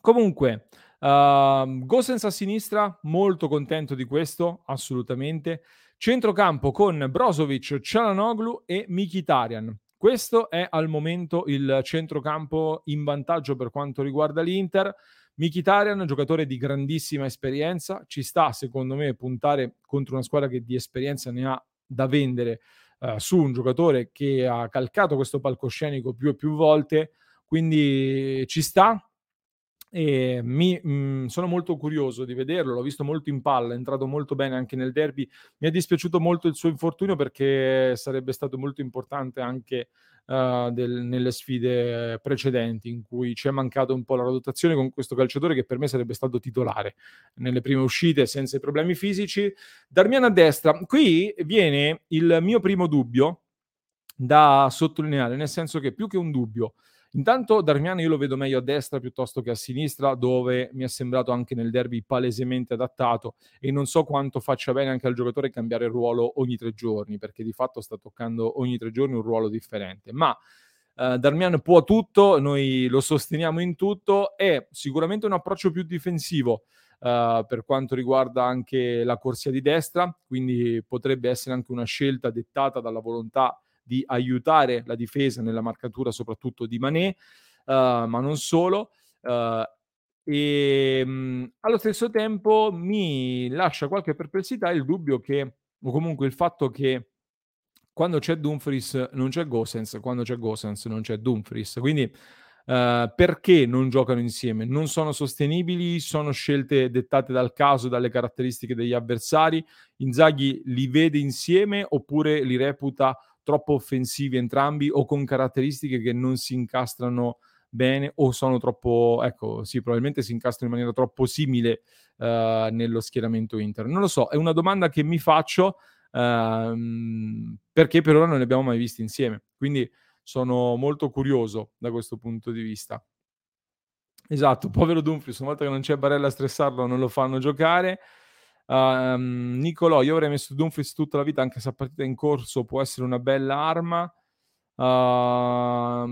A: Comunque, uh, Gosens a sinistra, molto contento di questo, assolutamente. Centrocampo con Brozovic, Cialanoglu e Mkhitaryan. Questo è al momento il centrocampo in vantaggio per quanto riguarda l'Inter. Mkhitaryan, giocatore di grandissima esperienza, ci sta secondo me puntare contro una squadra che di esperienza ne ha da vendere uh, su un giocatore che ha calcato questo palcoscenico più e più volte, quindi ci sta, e mi, mh, mhmm, sono molto curioso di vederlo, l'ho visto molto in palla, è entrato molto bene anche nel derby. Mi è dispiaciuto molto il suo infortunio perché sarebbe stato molto importante anche uh, del, nelle sfide precedenti in cui ci è mancato un po' la rotazione con questo calciatore che per me sarebbe stato titolare nelle prime uscite senza i problemi fisici. Darmian a destra, qui viene il mio primo dubbio da sottolineare, nel senso che più che un dubbio, Intanto Darmian io lo vedo meglio a destra piuttosto che a sinistra, dove mi è sembrato anche nel derby palesemente adattato e non so quanto faccia bene anche al giocatore cambiare ruolo ogni tre giorni, perché di fatto sta toccando ogni tre giorni un ruolo differente. Ma Uh, Darmian può tutto, noi lo sosteniamo in tutto, è sicuramente un approccio più difensivo uh, per quanto riguarda anche la corsia di destra, quindi potrebbe essere anche una scelta dettata dalla volontà di aiutare la difesa nella marcatura soprattutto di Mané, uh, ma non solo. Uh, e mh, mhmm, allo stesso tempo mi lascia qualche perplessità il dubbio che, o comunque il fatto che quando c'è Dumfries non c'è Gosens, quando c'è Gosens non c'è Dumfries. Quindi uh, perché non giocano insieme? Non sono sostenibili, sono scelte dettate dal caso, dalle caratteristiche degli avversari. Inzaghi li vede insieme oppure li reputa troppo offensivi entrambi o con caratteristiche che non si incastrano bene o sono troppo, ecco, sì, probabilmente si incastrano in maniera troppo simile uh, nello schieramento Inter. Non lo so, è una domanda che mi faccio uh, perché per ora non li abbiamo mai visti insieme. Quindi sono molto curioso da questo punto di vista. Esatto, povero Dumfries, una volta che non c'è Barella a stressarlo non lo fanno giocare. Um, Nicolò, io avrei messo Dumfries tutta la vita, anche se a partita in corso può essere una bella arma. Uh,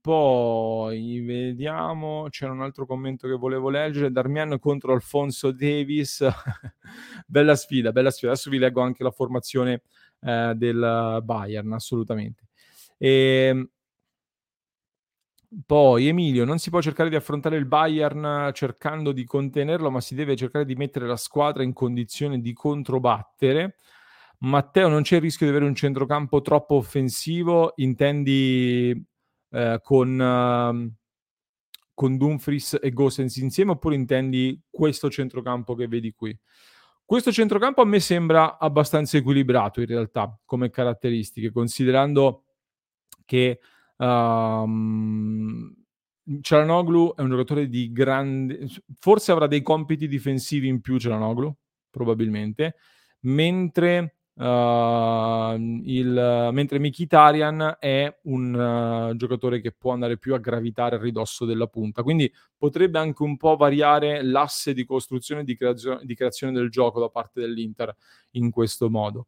A: poi vediamo, c'era un altro commento che volevo leggere. Darmian contro Alfonso Davis. bella sfida, bella sfida. Adesso vi leggo anche la formazione eh, del Bayern, assolutamente. E, ehm, poi Emilio, non si può cercare di affrontare il Bayern cercando di contenerlo, ma si deve cercare di mettere la squadra in condizione di controbattere. Matteo, non c'è il rischio di avere un centrocampo troppo offensivo? Intendi eh, con, uh, con Dumfries e Gosens insieme oppure intendi questo centrocampo che vedi qui? Questo centrocampo a me sembra abbastanza equilibrato in realtà come caratteristiche, considerando che Um, Cialanoglu è un giocatore di grande... Forse avrà dei compiti difensivi in più Cialanoglu, probabilmente, mentre, uh, il, mentre Mkhitaryan è un uh, giocatore che può andare più a gravitare a ridosso della punta. Quindi potrebbe anche un po' variare l'asse di costruzione e di, creazio- di creazione del gioco da parte dell'Inter in questo modo.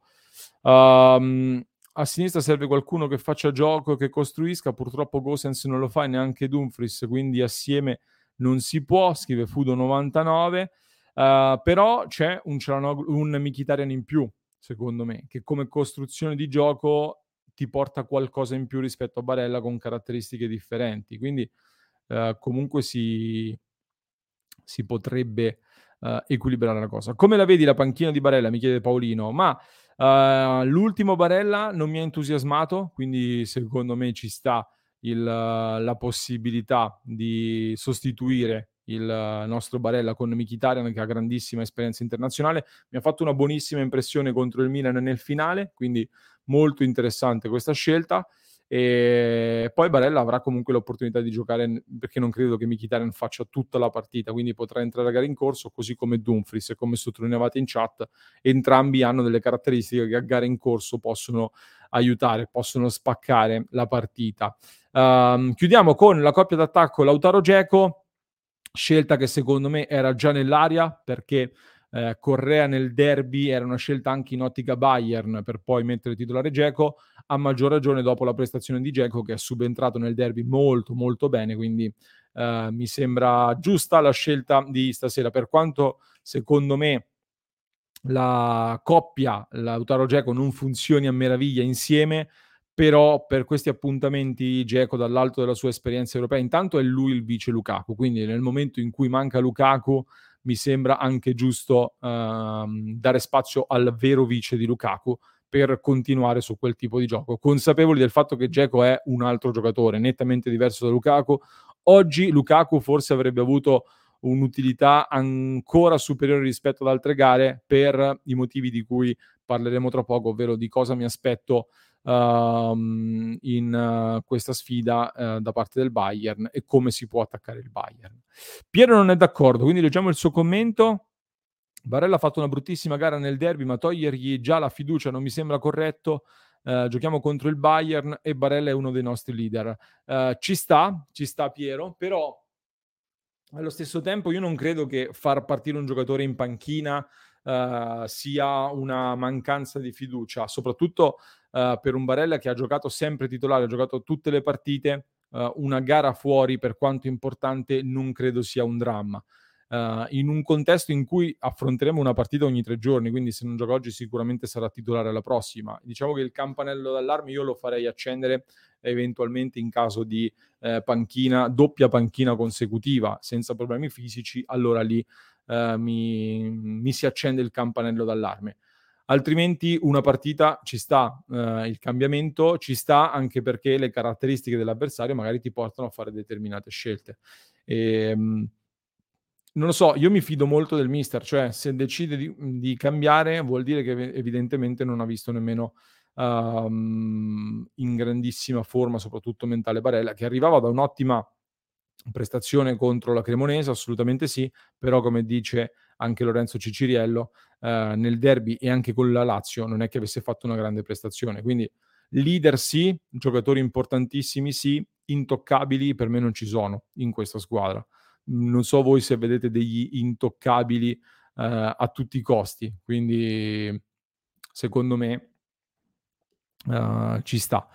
A: Um, a sinistra serve qualcuno che faccia gioco, che costruisca. Purtroppo Gosens non lo fa e neanche Dumfries, quindi assieme non si può. Scrive Fudo99. Uh, eh, però c'è un, un Mkhitaryan in più, secondo me, che come costruzione di gioco ti porta qualcosa in più rispetto a Barella con caratteristiche differenti. Quindi uh, comunque si, si potrebbe uh, equilibrare la cosa. Come la vedi la panchina di Barella? Mi chiede Paolino. Ma Uh, l'ultimo Barella non mi ha entusiasmato, quindi secondo me ci sta il, la possibilità di sostituire il nostro Barella con Mkhitaryan che ha grandissima esperienza internazionale. Mi ha fatto una buonissima impressione contro il Milan nel finale, quindi molto interessante questa scelta. E poi Barella avrà comunque l'opportunità di giocare perché non credo che Mkhitaryan faccia tutta la partita, quindi potrà entrare a gara in corso, così come Dumfries e come sottolineavate in chat, entrambi hanno delle caratteristiche che a gara in corso possono aiutare, possono spaccare la partita. Um, chiudiamo con la coppia d'attacco Lautaro Geco, scelta che secondo me era già nell'aria perché eh, Correa nel derby era una scelta anche in ottica Bayern per poi mettere titolare Geco, a maggior ragione dopo la prestazione di Geco che è subentrato nel derby molto molto bene, quindi eh, mi sembra giusta la scelta di stasera, per quanto secondo me la coppia Lautaro Geco non funzioni a meraviglia insieme, però per questi appuntamenti Geco dall'alto della sua esperienza europea, intanto è lui il vice Lukaku, quindi nel momento in cui manca Lukaku mi sembra anche giusto ehm, dare spazio al vero vice di Lukaku per continuare su quel tipo di gioco, consapevoli del fatto che Geco è un altro giocatore nettamente diverso da Lukaku. Oggi Lukaku forse avrebbe avuto un'utilità ancora superiore rispetto ad altre gare per i motivi di cui parleremo tra poco, ovvero di cosa mi aspetto uh, in uh, questa sfida uh, da parte del Bayern e come si può attaccare il Bayern. Piero non è d'accordo, quindi leggiamo il suo commento. Barella ha fatto una bruttissima gara nel derby, ma togliergli già la fiducia non mi sembra corretto. Uh, giochiamo contro il Bayern e Barella è uno dei nostri leader. Uh, ci sta, ci sta Piero, però allo stesso tempo io non credo che far partire un giocatore in panchina uh, sia una mancanza di fiducia, soprattutto per un Barella che ha giocato sempre titolare, ha giocato tutte le partite, una gara fuori per quanto importante non credo sia un dramma. Uh, in un contesto in cui affronteremo una partita ogni tre giorni, quindi se non gioca oggi sicuramente sarà titolare la prossima. Diciamo che il campanello d'allarme io lo farei accendere eventualmente in caso di eh, panchina, doppia panchina consecutiva senza problemi fisici, allora lì eh, mi, mi, si accende il campanello d'allarme. Altrimenti una partita ci sta, eh, il cambiamento ci sta anche perché le caratteristiche dell'avversario magari ti portano a fare determinate scelte. E, ehm, non lo so, io mi fido molto del mister, cioè se decide di, di cambiare vuol dire che evidentemente non ha visto nemmeno um, in grandissima forma, soprattutto mentale Barella, che arrivava da un'ottima prestazione contro la Cremonese, assolutamente sì, però come dice anche Lorenzo Ciciriello, eh, nel derby e anche con la Lazio non è che avesse fatto una grande prestazione, quindi leader sì, giocatori importantissimi sì, intoccabili per me non ci sono in questa squadra non so voi se vedete degli intoccabili eh, a tutti i costi, quindi secondo me uh, ci sta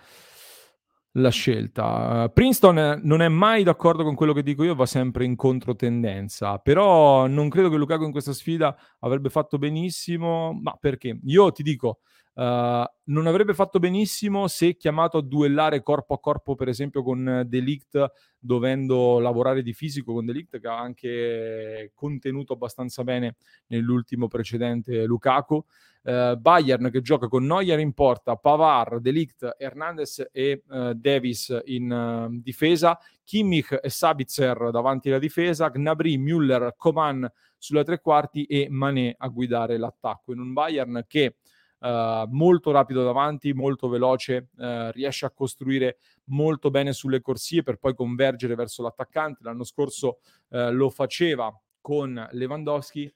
A: la scelta. Princeton non è mai d'accordo con quello che dico io, va sempre in controtendenza, però non credo che Lukaku in questa sfida avrebbe fatto benissimo, ma perché? Io ti dico, Uh, non avrebbe fatto benissimo se chiamato a duellare corpo a corpo, per esempio, con Delict, dovendo lavorare di fisico con Delict, che ha anche contenuto abbastanza bene nell'ultimo precedente Lukaku. Uh, Bayern che gioca con Neuer in porta, Pavar, Delict, Hernandez e uh, Davis in difesa, Kimmich e Sabitzer davanti alla difesa, Gnabry, Müller, Coman sulla tre quarti e Mané a guidare l'attacco. In un Bayern che Uh, molto rapido davanti, molto veloce, uh, riesce a costruire molto bene sulle corsie per poi convergere verso l'attaccante. L'anno scorso uh, lo faceva con Lewandowski,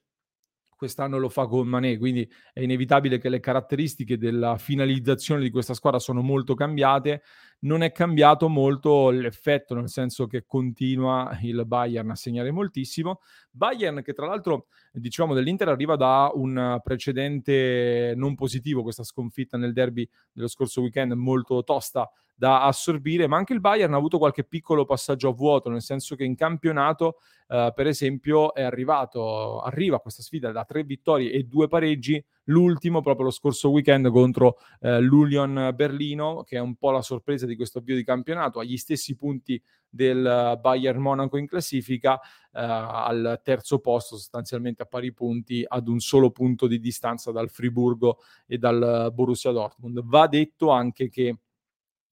A: quest'anno lo fa con Mané, quindi è inevitabile che le caratteristiche della finalizzazione di questa squadra sono molto cambiate. Non è cambiato molto l'effetto, nel senso che continua il Bayern a segnare moltissimo. Bayern che tra l'altro, diciamo, dell'Inter arriva da un precedente non positivo, questa sconfitta nel derby dello scorso weekend molto tosta da assorbire, ma anche il Bayern ha avuto qualche piccolo passaggio a vuoto, nel senso che in campionato, eh, per esempio, è arrivato, arriva questa sfida da tre vittorie e due pareggi, l'ultimo proprio lo scorso weekend contro eh, l'Union Berlino, che è un po' la sorpresa di questo avvio di campionato, agli stessi punti del Bayern Monaco in classifica, eh, al terzo posto sostanzialmente a pari punti, ad un solo punto di distanza dal Friburgo e dal Borussia Dortmund. Va detto anche che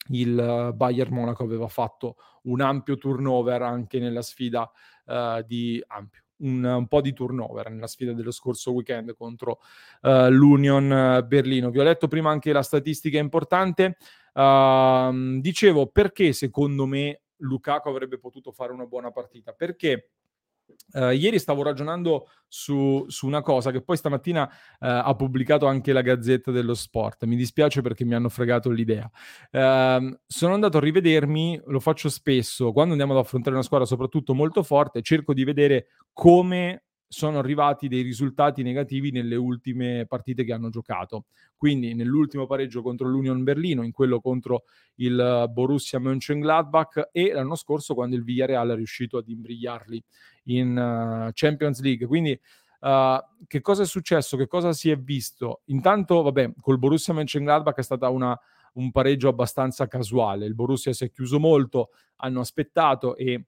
A: il Bayern Monaco aveva fatto un ampio turnover anche nella sfida uh, di ampio. Un, un, po' di turnover nella sfida dello scorso weekend contro uh, l'Union Berlino. Vi ho letto prima anche la statistica importante. Uh, dicevo perché secondo me Lukaku avrebbe potuto fare una buona partita? Perché Uh, ieri stavo ragionando su, su, una cosa che poi stamattina uh, ha pubblicato anche la Gazzetta dello Sport. Mi dispiace perché mi hanno fregato l'idea. Uh, sono andato a rivedermi, lo faccio spesso, quando andiamo ad affrontare una squadra soprattutto molto forte, cerco di vedere come sono arrivati dei risultati negativi nelle ultime partite che hanno giocato. Quindi nell'ultimo pareggio contro l'Union Berlino, in quello contro il Borussia Mönchengladbach e l'anno scorso quando il Villarreal è riuscito ad imbrigliarli in uh, Champions League. Quindi uh, che cosa è successo? Che cosa si è visto? Intanto, vabbè, col Borussia Mönchengladbach è stata una, un pareggio abbastanza casuale. Il Borussia si è chiuso molto, hanno aspettato e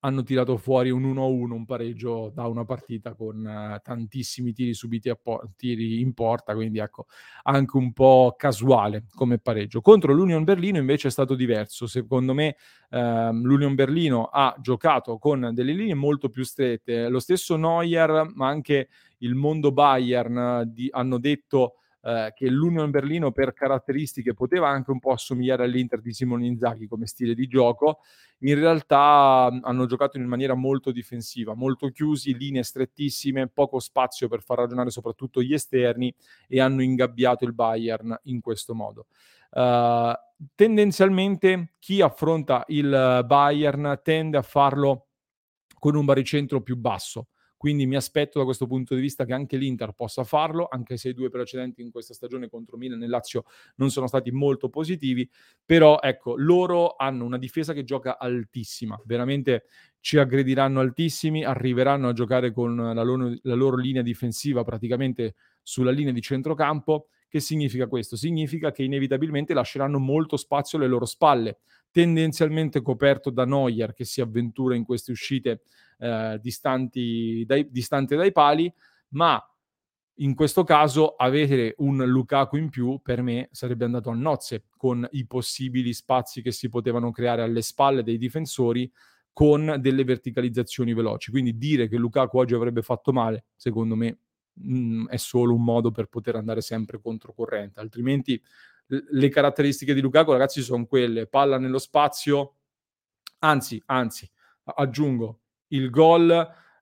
A: hanno tirato fuori un 1-1, un pareggio da una partita con uh, tantissimi tiri subiti a po- tiri in porta, quindi ecco, anche un po' casuale come pareggio. Contro l'Union Berlino invece è stato diverso, secondo me uh, l'Union Berlino ha giocato con delle linee molto più strette, lo stesso Neuer, ma anche il mondo Bayern di- hanno detto eh, che l'Union Berlino per caratteristiche poteva anche un po' assomigliare all'Inter di Simone Inzaghi come stile di gioco, in realtà hanno giocato in maniera molto difensiva, molto chiusi, linee strettissime, poco spazio per far ragionare soprattutto gli esterni e hanno ingabbiato il Bayern in questo modo. Uh, tendenzialmente chi affronta il Bayern tende a farlo con un baricentro più basso, quindi mi aspetto da questo punto di vista che anche l'Inter possa farlo, anche se i due precedenti in questa stagione contro Milan e Lazio non sono stati molto positivi, però ecco, loro hanno una difesa che gioca altissima, veramente ci aggrediranno altissimi, arriveranno a giocare con la loro, la loro linea difensiva praticamente sulla linea di centrocampo. Che significa questo? Significa che inevitabilmente lasceranno molto spazio alle loro spalle, tendenzialmente coperto da Neuer che si avventura in queste uscite eh, distanti dai, distante dai pali, ma in questo caso avere un Lukaku in più per me sarebbe andato a nozze con i possibili spazi che si potevano creare alle spalle dei difensori con delle verticalizzazioni veloci. Quindi dire che Lukaku oggi avrebbe fatto male, secondo me, mh, mm, è solo un modo per poter andare sempre controcorrente. Altrimenti le caratteristiche di Lukaku, ragazzi, sono quelle: palla nello spazio, anzi, anzi, aggiungo, il gol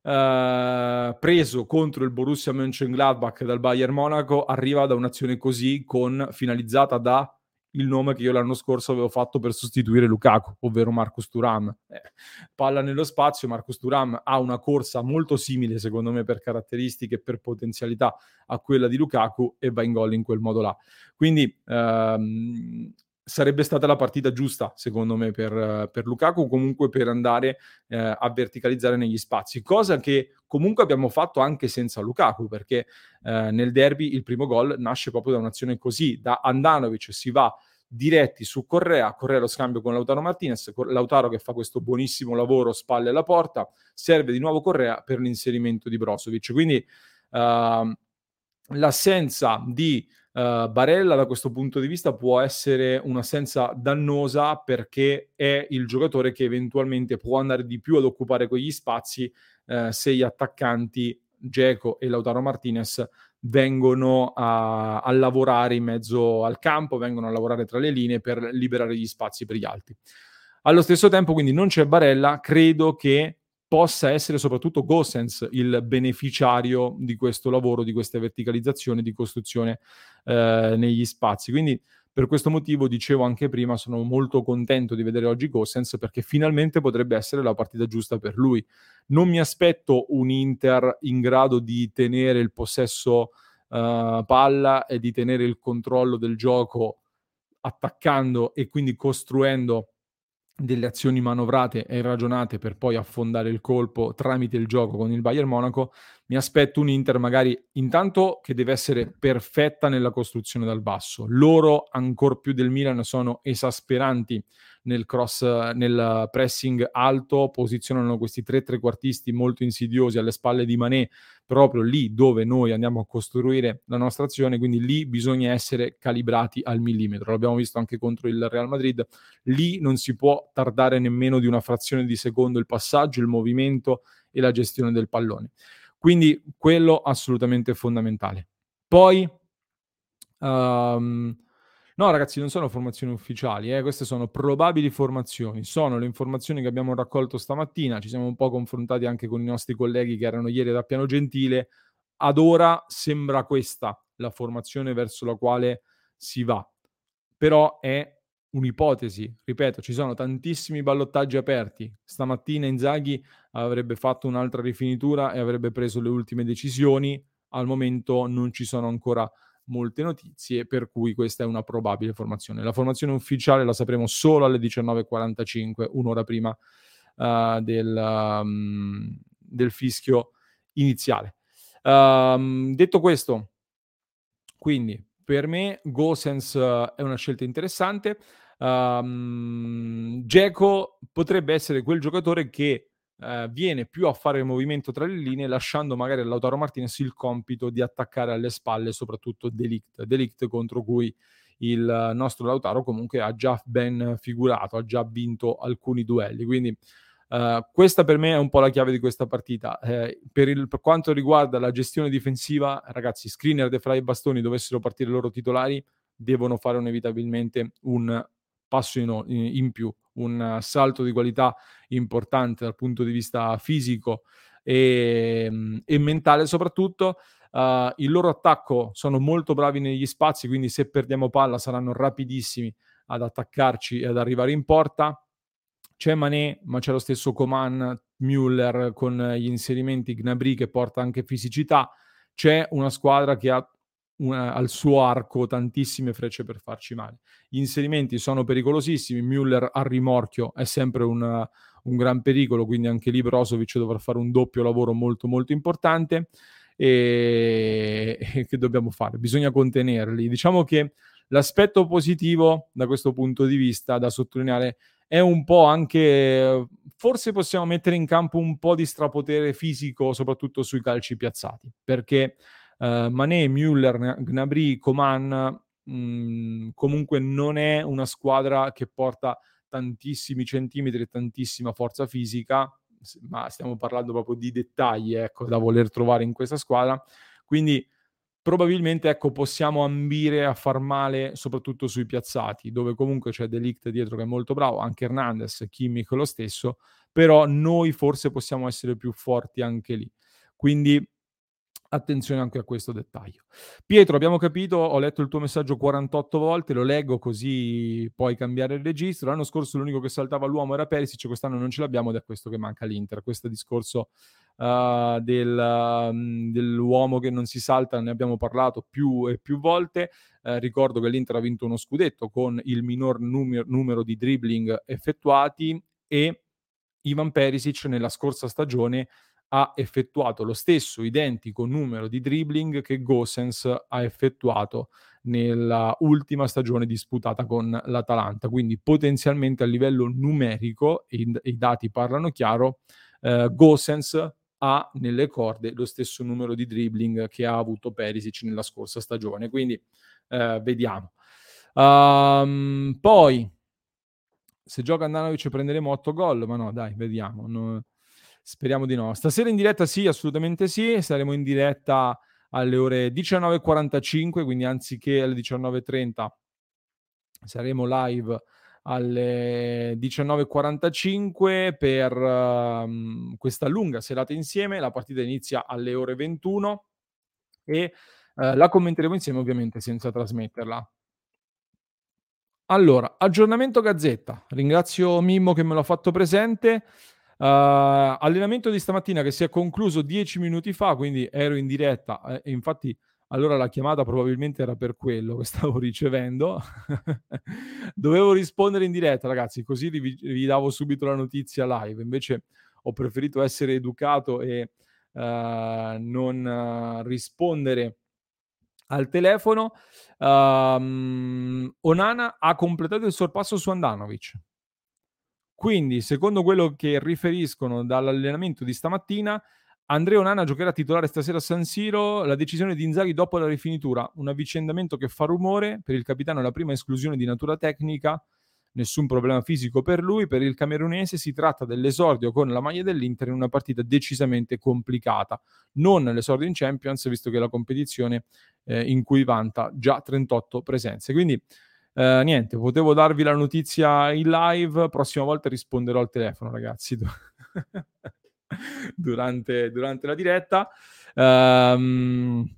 A: eh, preso contro il Borussia Mönchengladbach dal Bayern Monaco arriva da un'azione così con finalizzata da il nome che io l'anno scorso avevo fatto per sostituire Lukaku, ovvero Marcus Turam. Eh, palla nello spazio, Marcus Turam ha una corsa molto simile, secondo me, per caratteristiche e per potenzialità a quella di Lukaku e va in gol in quel modo là. Quindi ehm, sarebbe stata la partita giusta, secondo me, per, per Lukaku, comunque per andare eh, a verticalizzare negli spazi, cosa che comunque abbiamo fatto anche senza Lukaku, perché eh, nel derby il primo gol nasce proprio da un'azione così, da Andanovic si va diretti su Correa, Correa lo scambio con Lautaro Martinez, Lautaro che fa questo buonissimo lavoro spalle alla porta, serve di nuovo Correa per l'inserimento di Brozovic, quindi uh, l'assenza di uh, Barella da questo punto di vista può essere un'assenza dannosa perché è il giocatore che eventualmente può andare di più ad occupare quegli spazi uh, se gli attaccanti Geco e Lautaro Martinez vengono a, a, lavorare in mezzo al campo, vengono a lavorare tra le linee per liberare gli spazi per gli altri. Allo stesso tempo, quindi non c'è Barella, credo che possa essere soprattutto Gossens il beneficiario di questo lavoro, di questa verticalizzazione, di costruzione eh, negli spazi. Quindi per questo motivo, dicevo anche prima, sono molto contento di vedere oggi Gossens perché finalmente potrebbe essere la partita giusta per lui. Non mi aspetto un Inter in grado di tenere il possesso uh, palla e di tenere il controllo del gioco attaccando e quindi costruendo delle azioni manovrate e ragionate per poi affondare il colpo tramite il gioco con il Bayern Monaco, mi aspetto un Inter magari intanto che deve essere perfetta nella costruzione dal basso. Loro, ancora più del Milan, sono esasperanti nel cross, nel pressing alto, posizionano questi tre trequartisti molto insidiosi alle spalle di Mané, proprio lì dove noi andiamo a costruire la nostra azione, quindi lì bisogna essere calibrati al millimetro. L'abbiamo visto anche contro il Real Madrid, lì non si può tardare nemmeno di una frazione di secondo il passaggio, il movimento e la gestione del pallone. Quindi quello assolutamente fondamentale. Poi um, No, ragazzi, non sono formazioni ufficiali, eh? queste sono probabili formazioni. Sono le informazioni che abbiamo raccolto stamattina. Ci siamo un po' confrontati anche con i nostri colleghi che erano ieri da Piano Gentile. Ad ora sembra questa la formazione verso la quale si va, però è un'ipotesi, ripeto, ci sono tantissimi ballottaggi aperti. Stamattina Inzaghi avrebbe fatto un'altra rifinitura e avrebbe preso le ultime decisioni. Al momento non ci sono ancora molte notizie, per cui questa è una probabile formazione. La formazione ufficiale la sapremo solo alle 19.45, un'ora prima uh, del, um, del, fischio iniziale. Um, detto questo, quindi per me Gosens uh, è una scelta interessante. Um, potrebbe essere quel giocatore che uh, viene più a fare il movimento tra le linee, lasciando magari a Lautaro Martinez il compito di attaccare alle spalle soprattutto Delict, Delict contro cui il nostro Lautaro comunque ha già ben figurato, ha già vinto alcuni duelli. Quindi Uh, questa per me è un po' la chiave di questa partita. Eh, per, il, per, quanto riguarda la gestione difensiva, ragazzi, Screener, De Frey e Bastoni dovessero partire i loro titolari, devono fare inevitabilmente un passo in, in, più, un salto di qualità importante dal punto di vista fisico e, e mentale soprattutto. Uh, il loro attacco sono molto bravi negli spazi, quindi se perdiamo palla saranno rapidissimi ad attaccarci e ad arrivare in porta c'è Mané, ma c'è lo stesso Coman, Müller con gli inserimenti, Gnabry che porta anche fisicità. C'è una squadra che ha una, al suo arco tantissime frecce per farci male. Gli inserimenti sono pericolosissimi, Müller a rimorchio è sempre una, un gran pericolo, quindi anche lì Brozovic dovrà fare un doppio lavoro molto molto importante. E, e che dobbiamo fare? Bisogna contenerli. Diciamo che l'aspetto positivo da questo punto di vista da sottolineare è un po' anche, forse possiamo mettere in campo un po' di strapotere fisico, soprattutto sui calci piazzati, perché uh, Mané, Müller, Gnabry, Coman mh, mm, comunque non è una squadra che porta tantissimi centimetri e tantissima forza fisica, ma stiamo parlando proprio di dettagli ecco, da voler trovare in questa squadra. Quindi probabilmente ecco, possiamo ambire a far male soprattutto sui piazzati, dove comunque c'è Delict dietro che è molto bravo, anche Hernandez, Kimmich lo stesso, però noi forse possiamo essere più forti anche lì. Quindi attenzione anche a questo dettaglio. Pietro, abbiamo capito, ho letto il tuo messaggio 48 volte, lo leggo così puoi cambiare il registro. L'anno scorso l'unico che saltava l'uomo era Perisic, quest'anno non ce l'abbiamo ed è questo che manca l'Inter. Questo discorso uh, del, um, dell'uomo che non si salta, ne abbiamo parlato più e più volte. Uh, ricordo che l'Inter ha vinto uno scudetto con il minor numer- numero di dribbling effettuati e Ivan Perisic nella scorsa stagione ha effettuato lo stesso identico numero di dribbling che Gosens ha effettuato nella ultima stagione disputata con l'Atalanta. Quindi potenzialmente a livello numerico, i, dati parlano chiaro, eh, Gosens ha nelle corde lo stesso numero di dribbling che ha avuto Perisic nella scorsa stagione. Quindi eh, vediamo. Um, poi, se gioca Andanovic prenderemo 8 gol, ma no, dai, vediamo. No, speriamo di no. Stasera in diretta sì, assolutamente sì. Saremo in diretta alle ore 19.45, quindi anziché alle 19.30 saremo live alle 19.45 per uh, questa lunga serata insieme. La partita inizia alle ore 21 e uh, la commenteremo insieme ovviamente senza trasmetterla. Allora, aggiornamento Gazzetta. Ringrazio Mimmo che me l'ha fatto presente. Uh, allenamento di stamattina che si è concluso dieci minuti fa, quindi ero in diretta eh, e infatti allora la chiamata probabilmente era per quello che stavo ricevendo. Dovevo rispondere in diretta, ragazzi, così vi, vi, davo subito la notizia live. Invece ho preferito essere educato e uh, non uh, rispondere al telefono. Um, Onana ha completato il sorpasso su Andanovic. Quindi, secondo quello che riferiscono dall'allenamento di stamattina, Andrea Onana giocherà titolare stasera a San Siro, la decisione di Inzaghi dopo la rifinitura, un avvicendamento che fa rumore, per il capitano la prima esclusione di natura tecnica, nessun problema fisico per lui, per il camerunese si tratta dell'esordio con la maglia dell'Inter in una partita decisamente complicata, non l'esordio in Champions, visto che è la competizione eh, in cui vanta già 38 presenze. Quindi eh, niente, potevo darvi la notizia in live, prossima volta risponderò al telefono ragazzi. durante, durante la diretta. Um,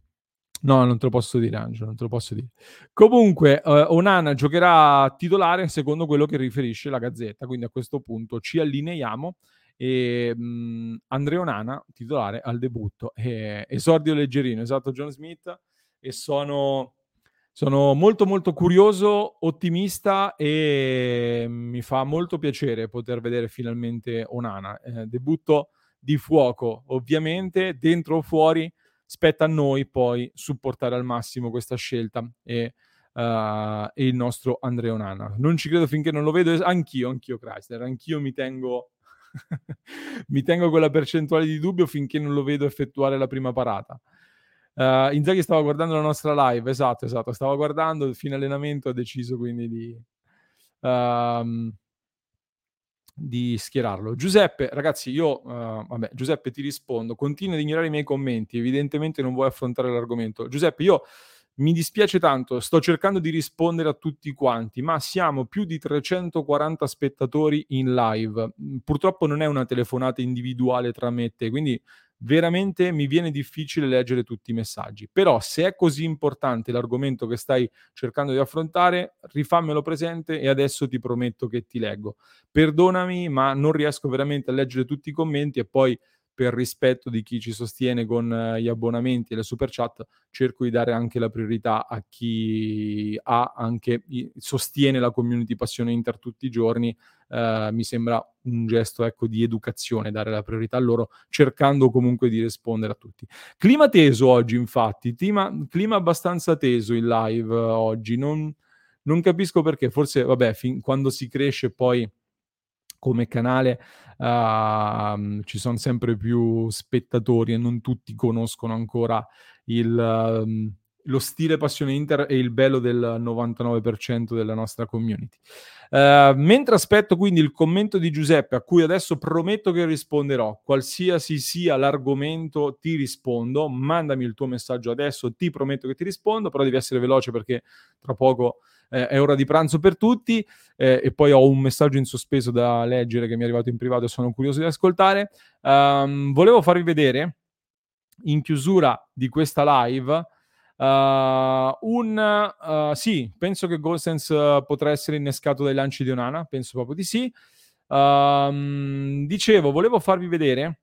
A: No, non te lo posso dire, Angelo, non te lo posso dire. Comunque, uh, Onana giocherà titolare secondo quello che riferisce la Gazzetta, quindi a questo punto ci allineiamo e mh, Andrea Onana titolare al debutto. E, esordio leggerino, esatto, John Smith, e sono, sono molto molto curioso, ottimista e mi fa molto piacere poter vedere finalmente Onana. Eh, debutto di fuoco, ovviamente, dentro o fuori spetta a noi poi supportare al massimo questa scelta e, uh, e il nostro Andrea Onana. Non ci credo finché non lo vedo, anch'io, anch'io Chrysler, anch'io mi tengo, mi tengo quella percentuale di dubbio finché non lo vedo effettuare la prima parata. Uh, Inzaghi stava guardando la nostra live, esatto, esatto, stava guardando, il fine allenamento ha deciso quindi di... Uh, di schierarlo. Giuseppe, ragazzi, io, uh, vabbè, Giuseppe ti rispondo, continua ad ignorare i miei commenti, evidentemente non vuoi affrontare l'argomento. Giuseppe, io mi dispiace tanto, sto cercando di rispondere a tutti quanti, ma siamo più di 340 spettatori in live. Purtroppo non è una telefonata individuale tra me e te, quindi veramente mi viene difficile leggere tutti i messaggi. Però se è così importante l'argomento che stai cercando di affrontare, rifammelo presente e adesso ti prometto che ti leggo. Perdonami, ma non riesco veramente a leggere tutti i commenti e poi per rispetto di chi ci sostiene con uh, gli abbonamenti e le super chat, cerco di dare anche la priorità a chi ha anche sostiene la community Passione Inter tutti i giorni. Uh, mi sembra un gesto ecco, di educazione dare la priorità a loro, cercando comunque di rispondere a tutti. Clima teso oggi, infatti, clima, clima abbastanza teso in live uh, oggi. Non, non capisco perché, forse, vabbè, fin quando si cresce poi come canale uh, ci sono sempre più spettatori e non tutti conoscono ancora il, uh, lo stile Passione Inter e il bello del 99% della nostra community. Uh, mentre aspetto quindi il commento di Giuseppe, a cui adesso prometto che risponderò, qualsiasi sia l'argomento, ti rispondo. Mandami il tuo messaggio adesso, ti prometto che ti rispondo, però devi essere veloce perché tra poco eh, è ora di pranzo per tutti eh, e poi ho un messaggio in sospeso da leggere che mi è arrivato in privato e sono curioso di ascoltare. Um, volevo farvi vedere in chiusura di questa live uh, un uh, sì, penso che Golsens uh, potrà essere innescato dai lanci di Onana, penso proprio di sì. Um, dicevo, volevo farvi vedere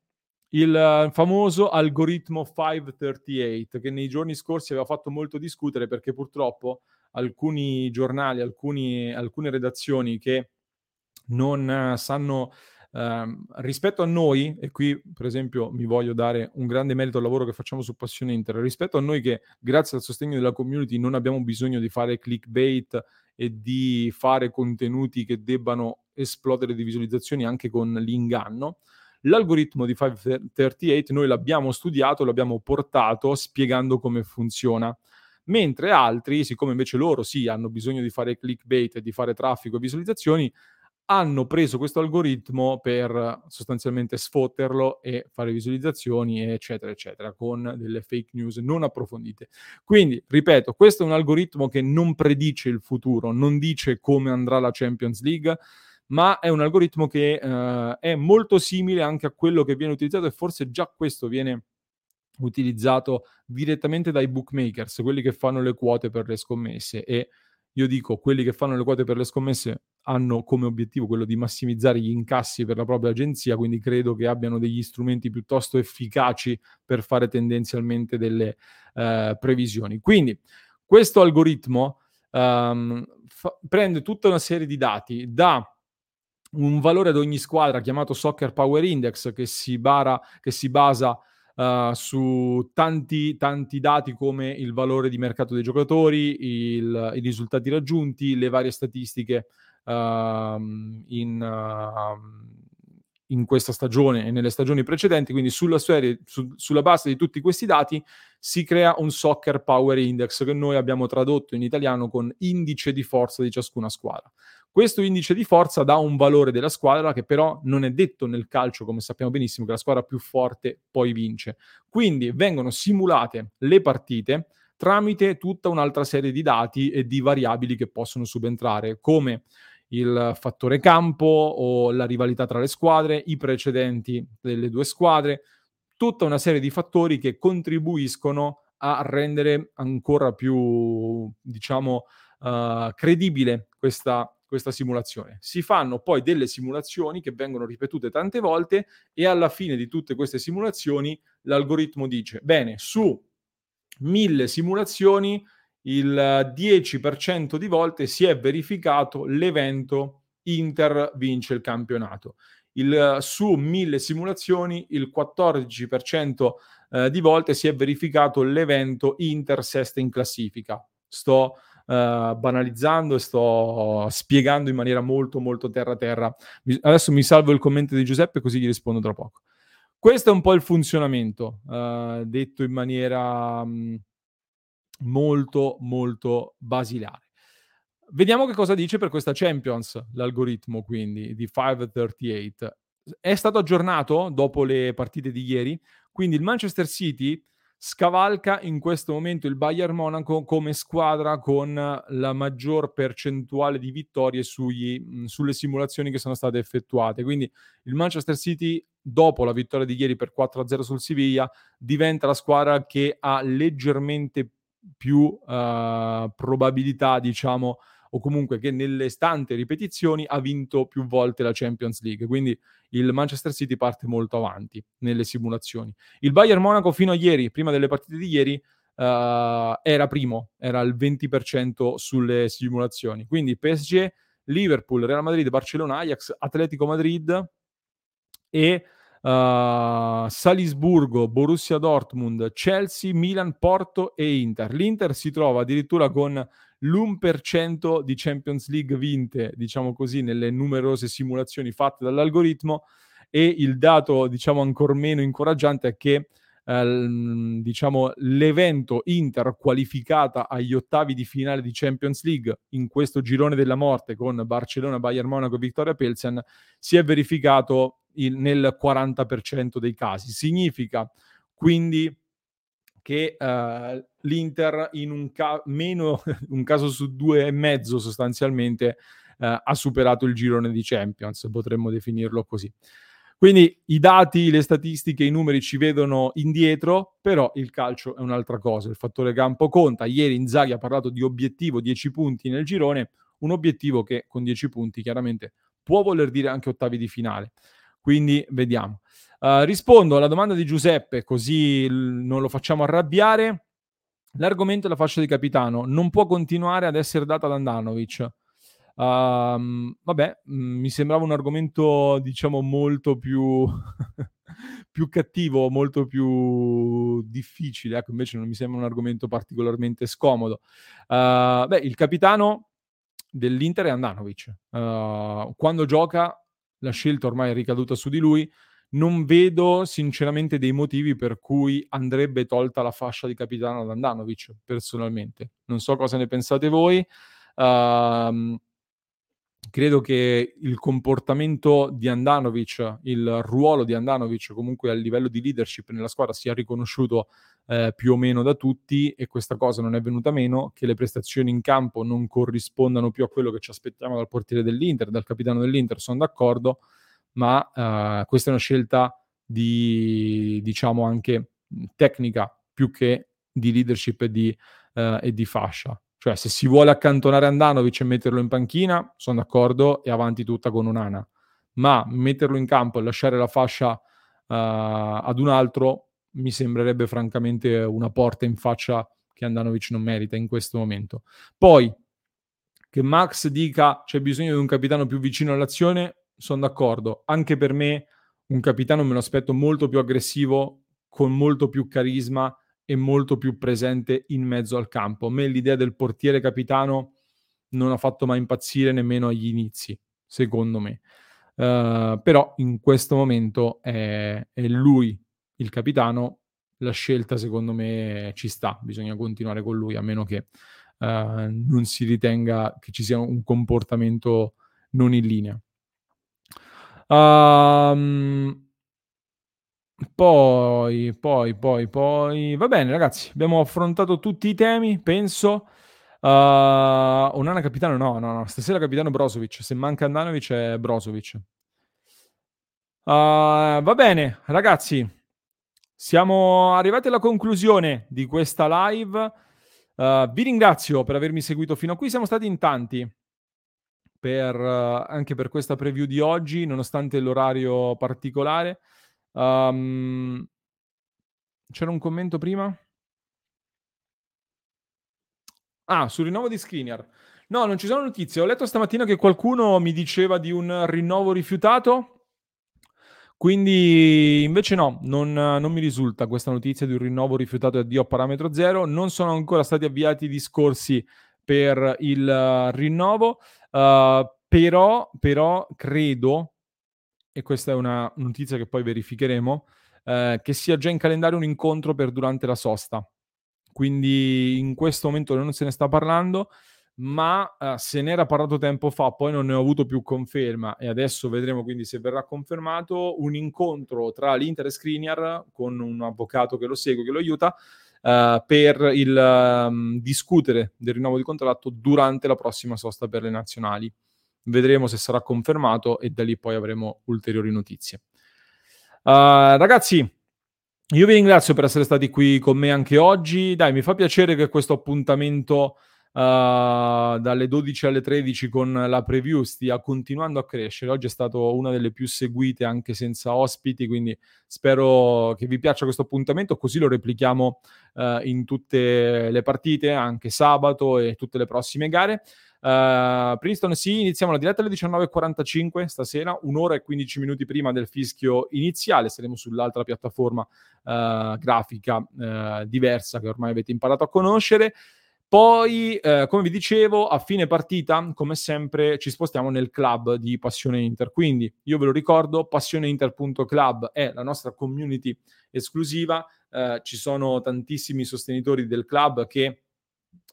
A: il famoso algoritmo 538 che nei giorni scorsi aveva fatto molto discutere perché purtroppo alcuni giornali, alcuni, alcune redazioni che non sanno Uh, rispetto a noi, e qui per esempio mi voglio dare un grande merito al lavoro che facciamo su Passione Inter, rispetto a noi che grazie al sostegno della community non abbiamo bisogno di fare clickbait e di fare contenuti che debbano esplodere di visualizzazioni anche con l'inganno, l'algoritmo di 538 noi l'abbiamo studiato, l'abbiamo portato spiegando come funziona mentre altri, siccome invece loro sì hanno bisogno di fare clickbait e di fare traffico e visualizzazioni, hanno preso questo algoritmo per sostanzialmente sfotterlo e fare visualizzazioni, eccetera, eccetera, con delle fake news non approfondite. Quindi, ripeto, questo è un algoritmo che non predice il futuro, non dice come andrà la Champions League, ma è un algoritmo che uh, è molto simile anche a quello che viene utilizzato e forse già questo viene utilizzato direttamente dai bookmakers, quelli che fanno le quote per le scommesse e io dico, quelli che fanno le quote per le scommesse hanno come obiettivo quello di massimizzare gli incassi per la propria agenzia, quindi credo che abbiano degli strumenti piuttosto efficaci per fare tendenzialmente delle uh, previsioni. Quindi questo algoritmo um, fa- prende tutta una serie di dati, dà un valore ad ogni squadra chiamato Soccer Power Index che si, bara, che si basa uh, su tanti, tanti dati come il valore di mercato dei giocatori, il, i risultati raggiunti, le varie statistiche uh, in, uh, in, questa stagione e nelle stagioni precedenti. Quindi sulla, serie, su, sulla base di tutti questi dati si crea un Soccer Power Index che noi abbiamo tradotto in italiano con indice di forza di ciascuna squadra. Questo indice di forza dà un valore della squadra che però non è detto nel calcio, come sappiamo benissimo, che la squadra più forte poi vince. Quindi vengono simulate le partite tramite tutta un'altra serie di dati e di variabili che possono subentrare, come il fattore campo o la rivalità tra le squadre, i precedenti delle due squadre, tutta una serie di fattori che contribuiscono a rendere ancora più, diciamo, uh, credibile questa, questa simulazione. Si fanno poi delle simulazioni che vengono ripetute tante volte e alla fine di tutte queste simulazioni l'algoritmo dice, bene, su mille simulazioni il 10% di volte si è verificato l'evento Inter vince il campionato. Il, su mille simulazioni il 14% eh, di volte si è verificato l'evento Inter sesta in classifica. Sto Uh, banalizzando e sto spiegando in maniera molto molto terra terra. Adesso mi salvo il commento di Giuseppe così gli rispondo tra poco. Questo è un po' il funzionamento, uh, detto in maniera um, molto molto basilare. Vediamo che cosa dice per questa Champions l'algoritmo quindi di 538. È stato aggiornato dopo le partite di ieri, quindi il Manchester City scavalca in questo momento il Bayern Monaco come squadra con la maggior percentuale di vittorie sugli, sulle simulazioni che sono state effettuate. Quindi il Manchester City, dopo la vittoria di ieri per 4-0 sul Siviglia, diventa la squadra che ha leggermente più uh, probabilità, diciamo, o comunque che nelle stante ripetizioni ha vinto più volte la Champions League. Quindi il Manchester City parte molto avanti nelle simulazioni. Il Bayern Monaco fino a ieri, prima delle partite di ieri, uh, era primo, era al 20% sulle simulazioni. Quindi PSG, Liverpool, Real Madrid, Barcellona, Ajax, Atletico Madrid e uh, Salisburgo, Borussia Dortmund, Chelsea, Milan, Porto e Inter. L'Inter si trova addirittura con l'1% di Champions League vinte, diciamo così, nelle numerose simulazioni fatte dall'algoritmo e il dato, diciamo, ancora meno incoraggiante è che eh, diciamo, l'evento Inter qualificata agli ottavi di finale di Champions League in questo girone della morte con Barcellona, Bayern Monaco e Vittoria Pilsen si è verificato il, nel 40% dei casi. Significa quindi che uh, l'Inter in un, ca- meno, un, caso su due e mezzo sostanzialmente uh, ha superato il girone di Champions, potremmo definirlo così. Quindi i dati, le statistiche, i numeri ci vedono indietro, però il calcio è un'altra cosa, il fattore campo conta. Ieri Inzaghi ha parlato di obiettivo 10 punti nel girone, un obiettivo che con 10 punti chiaramente può voler dire anche ottavi di finale. Quindi vediamo. Uh, rispondo alla domanda di Giuseppe, così l- non lo facciamo arrabbiare. L'argomento della fascia di capitano non può continuare ad essere data ad Andanovic. Uh, vabbè, mh, mm, mi sembrava un argomento, diciamo, molto più, più cattivo, molto più difficile. Ecco, invece non mi sembra un argomento particolarmente scomodo. Uh, beh, il capitano dell'Inter è Andanovic. Uh, quando gioca, la scelta ormai è ricaduta su di lui non vedo sinceramente dei motivi per cui andrebbe tolta la fascia di capitano ad Andanovic, personalmente. Non so cosa ne pensate voi. Uh, credo che il comportamento di Andanovic, il ruolo di Andanovic comunque a livello di leadership nella squadra sia riconosciuto eh, più o meno da tutti e questa cosa non è venuta meno, che le prestazioni in campo non corrispondano più a quello che ci aspettiamo dal portiere dell'Inter, dal capitano dell'Inter, sono d'accordo ma uh, questa è una scelta di, diciamo, anche tecnica più che di leadership e di, uh, e di fascia. Cioè, se si vuole accantonare Andanovic e metterlo in panchina, sono d'accordo, e avanti tutta con un'ana. Ma metterlo in campo e lasciare la fascia uh, ad un altro mi sembrerebbe francamente una porta in faccia che Andanovic non merita in questo momento. Poi, che Max dica c'è bisogno di un capitano più vicino all'azione, sono d'accordo. Anche per me un capitano me lo aspetto molto più aggressivo, con molto più carisma e molto più presente in mezzo al campo. A me l'idea del portiere capitano non ha fatto mai impazzire nemmeno agli inizi, secondo me. Uh, però in questo momento è, è, lui il capitano, la scelta secondo me ci sta, bisogna continuare con lui a meno che uh, non si ritenga che ci sia un comportamento non in linea. Um, poi, poi, poi, poi, va bene ragazzi, abbiamo affrontato tutti i temi, penso. Uh, Onana capitano no, no, no, stasera capitano Brozovic, se manca Andanovic è Brozovic. Uh, va bene ragazzi, Siamo arrivati alla conclusione di questa live. Uh, vi ringrazio per avermi seguito fino a qui. Siamo stati in tanti per, uh, anche per questa preview di oggi, nonostante l'orario particolare. Um, c'era un commento prima? Ah, sul rinnovo di Skriniar. No, non ci sono notizie. Ho letto stamattina che qualcuno mi diceva di un rinnovo rifiutato. Quindi invece no, non, non, mi risulta questa notizia di un rinnovo rifiutato e addio a parametro zero. Non sono ancora stati avviati i discorsi per il uh, rinnovo, uh, però, però, credo, e questa è una notizia che poi verificheremo, uh, che sia già in calendario un incontro per durante la sosta. Quindi in questo momento non se ne sta parlando ma uh, se ne era parlato tempo fa, poi non ne ho avuto più conferma e adesso vedremo quindi se verrà confermato un incontro tra l'Inter e Skriniar con un avvocato che lo segue, che lo aiuta uh, per il um, discutere del rinnovo di contratto durante la prossima sosta per le nazionali. Vedremo se sarà confermato e da lì poi avremo ulteriori notizie. Uh, ragazzi, io vi ringrazio per essere stati qui con me anche oggi. Dai, mi fa piacere che questo appuntamento uh, dalle 12 alle 13 con la preview stia continuando a crescere. Oggi è stato una delle più seguite anche senza ospiti, quindi spero che vi piaccia questo appuntamento, così lo replichiamo uh, in tutte le partite, anche sabato e tutte le prossime gare. Uh, Princeton, sì, iniziamo la diretta alle 19.45 stasera, un'ora e 15 minuti prima del fischio iniziale. Saremo sull'altra piattaforma uh, grafica diversa che ormai avete imparato a conoscere. Poi, eh, come vi dicevo, a fine partita, come sempre, ci spostiamo nel club di Passione Inter. Quindi io ve lo ricordo, passioneinter.club è la nostra community esclusiva. Eh, ci sono tantissimi sostenitori del club che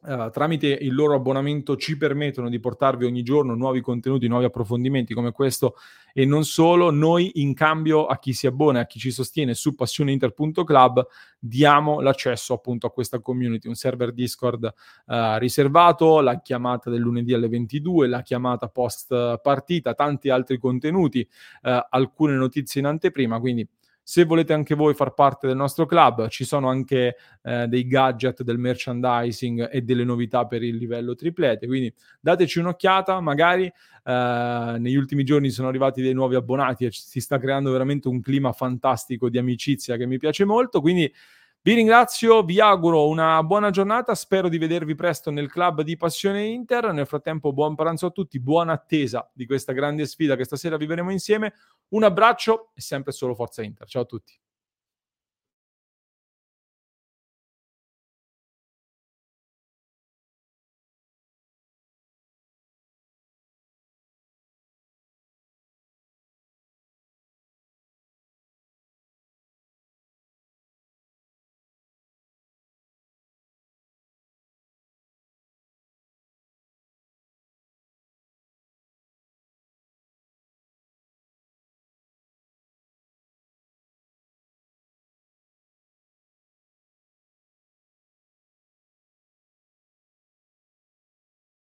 A: Uh, tramite il loro abbonamento ci permettono di portarvi ogni giorno nuovi contenuti, nuovi approfondimenti come questo e non solo, noi in cambio a chi si abbona, a chi ci sostiene su passioneinter.club diamo l'accesso appunto a questa community, un server Discord uh, riservato, la chiamata del lunedì alle 22, la chiamata post partita, tanti altri contenuti, uh, alcune notizie in anteprima, quindi se volete anche voi far parte del nostro club, ci sono anche eh, dei gadget del merchandising e delle novità per il livello triplete, quindi dateci un'occhiata, magari eh, negli ultimi giorni sono arrivati dei nuovi abbonati e si sta creando veramente un clima fantastico di amicizia che mi piace molto, quindi vi ringrazio, vi auguro una buona giornata, spero di vedervi presto nel club di Passione Inter. Nel frattempo buon pranzo a tutti, buona attesa di questa grande sfida che stasera vivremo insieme. Un abbraccio e sempre solo Forza Inter. Ciao a tutti.